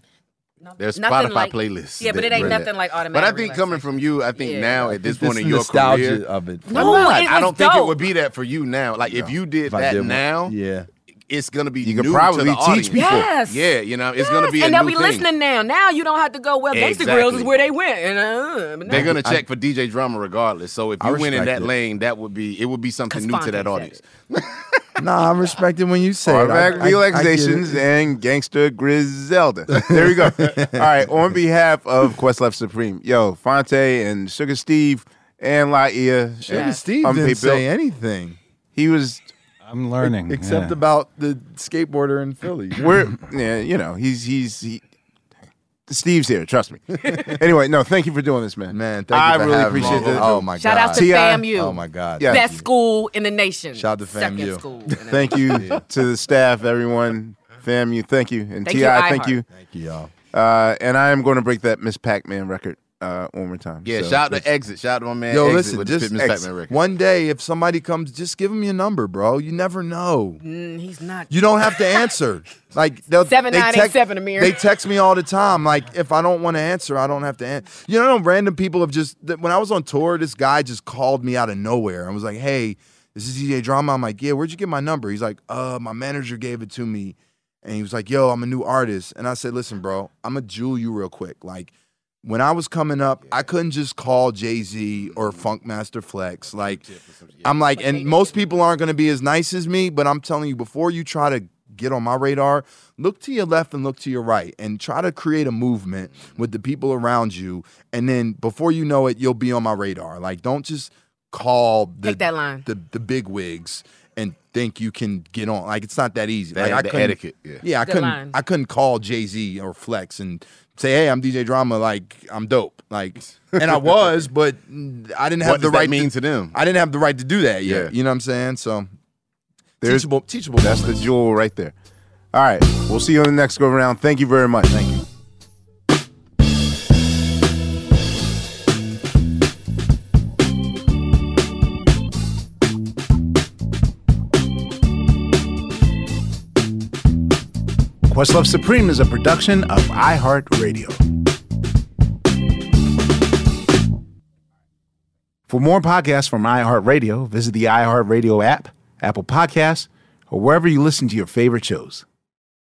Speaker 4: There's
Speaker 5: Nothing
Speaker 4: Spotify
Speaker 5: like-
Speaker 4: playlists.
Speaker 5: Yeah, but it ain't
Speaker 4: really-
Speaker 5: nothing like automatic.
Speaker 4: But I think coming from you, I think
Speaker 5: Yeah.
Speaker 4: now at this
Speaker 3: It's
Speaker 4: point in your career,
Speaker 3: of it
Speaker 5: No,
Speaker 4: I'm not.
Speaker 5: it
Speaker 4: I don't think it would be that for you now. Like if you did
Speaker 3: If
Speaker 4: that
Speaker 3: did one-
Speaker 4: now,
Speaker 3: yeah
Speaker 4: it's gonna be
Speaker 1: You can
Speaker 4: new
Speaker 1: probably
Speaker 4: to the
Speaker 1: teach
Speaker 4: audience.
Speaker 1: people.
Speaker 5: Yes.
Speaker 4: Yeah, you know, it's gonna
Speaker 5: Yes,
Speaker 4: be a
Speaker 5: and they'll
Speaker 4: new
Speaker 5: be
Speaker 4: thing.
Speaker 5: listening now. Now you don't have to go. Well, Gangsta Grillz is where they went, and uh, but
Speaker 4: They're gonna check for DJ drama regardless. So if you went in that
Speaker 3: it.
Speaker 4: lane, that would be it would be something new to that audience.
Speaker 3: nah i'm respecting when you say it. I-
Speaker 1: automatic
Speaker 3: I- I
Speaker 1: relaxations
Speaker 3: it.
Speaker 1: and gangster Griselda there we go all right on behalf of Questlove Supreme yo Phonte and Sugar Steve and Laiya
Speaker 3: Sugar
Speaker 1: and
Speaker 3: steve
Speaker 1: Unpaid
Speaker 3: didn't
Speaker 1: Bill,
Speaker 3: say anything
Speaker 1: he was
Speaker 9: I'm learning.
Speaker 3: except
Speaker 9: yeah.
Speaker 3: about the skateboarder in philly
Speaker 1: we're yeah, you know, he's he's he, Steve's here. Trust me. anyway, no, thank you for doing this, man.
Speaker 3: man thank
Speaker 1: I
Speaker 3: you for
Speaker 1: really appreciate
Speaker 3: me.
Speaker 1: that.
Speaker 3: oh my
Speaker 5: Shout
Speaker 3: god
Speaker 5: out to FAMU.
Speaker 3: oh my god
Speaker 1: Yeah.
Speaker 5: Best school in the nation.
Speaker 3: Shout out to
Speaker 5: Second
Speaker 3: FAMU.
Speaker 5: school.
Speaker 1: Thank
Speaker 5: nation.
Speaker 1: you to the staff, everyone, FAMU. Thank you, and Ti, thank you.
Speaker 3: thank you y'all
Speaker 1: Uh, and I am going to break that Miss Pac-Man record uh, one more time.
Speaker 4: Yeah,
Speaker 1: So,
Speaker 4: shout out to Exit. Shout out to my man
Speaker 3: Yo,
Speaker 4: Exit
Speaker 3: listen,
Speaker 4: with
Speaker 3: just
Speaker 4: the Fitness
Speaker 1: Exit.
Speaker 4: Pac-Man record.
Speaker 3: one day if somebody comes just give him your number bro you never know
Speaker 5: Mm, he's not.
Speaker 3: You don't have to answer. Like they'll they
Speaker 5: 7987
Speaker 3: text-
Speaker 5: Ahmir.
Speaker 3: They text me all the time. Like if I don't want to answer, I don't have to answer. You know, random people have just when I was on tour, this guy just called me out of nowhere and was like, "Hey, this is DJ Drama." I'm like, "Yeah, where'd you get my number?" He's like, "Uh, my manager gave it to me." And he was like, "Yo, I'm a new artist." And I said, "Listen, bro, I'm gonna jewel you real quick. Like when I was coming up, I couldn't just call Jay Z or Funkmaster Flex. Like, I'm like, and most people aren't going to be as nice as me, but I'm telling you, before you try to get on my radar, look to your left and look to your right and try to create a movement with the people around you. And then before you know it, you'll be on my radar. Like, don't just call the,
Speaker 5: Take that line.
Speaker 3: the, the big wigs and think you can get on. Like, it's not that easy.
Speaker 4: That-
Speaker 3: like, I
Speaker 4: the etiquette, yeah.
Speaker 3: Yeah, I
Speaker 5: Good
Speaker 3: couldn't.
Speaker 5: line.
Speaker 3: I couldn't call Jay Z or Flex and say, "Hey, I'm DJ Drama." Like, I'm dope. Like, and I was, but I didn't have
Speaker 4: What
Speaker 3: the right
Speaker 4: mean
Speaker 3: to,
Speaker 4: to them?
Speaker 3: I didn't have the right to do that yet.
Speaker 4: Yeah.
Speaker 3: You know what I'm saying? So,
Speaker 1: There's-
Speaker 3: teachable, teachable.
Speaker 1: That's the jewel right there. All right, we'll see you on the next go around. Thank you very much. Thank you. Questlove Supreme is a production of iHeartRadio. For more podcasts from iHeartRadio, visit the iHeartRadio app, Apple Podcasts, or wherever you listen to your favorite shows.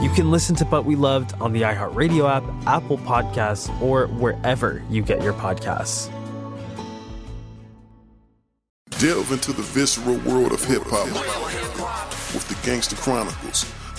Speaker 9: You can listen to But We Lived on the iHeartRadio app, Apple Podcasts, or wherever you get your podcasts.
Speaker 10: Delve into the visceral world of hip hop with the Gangster Chronicles,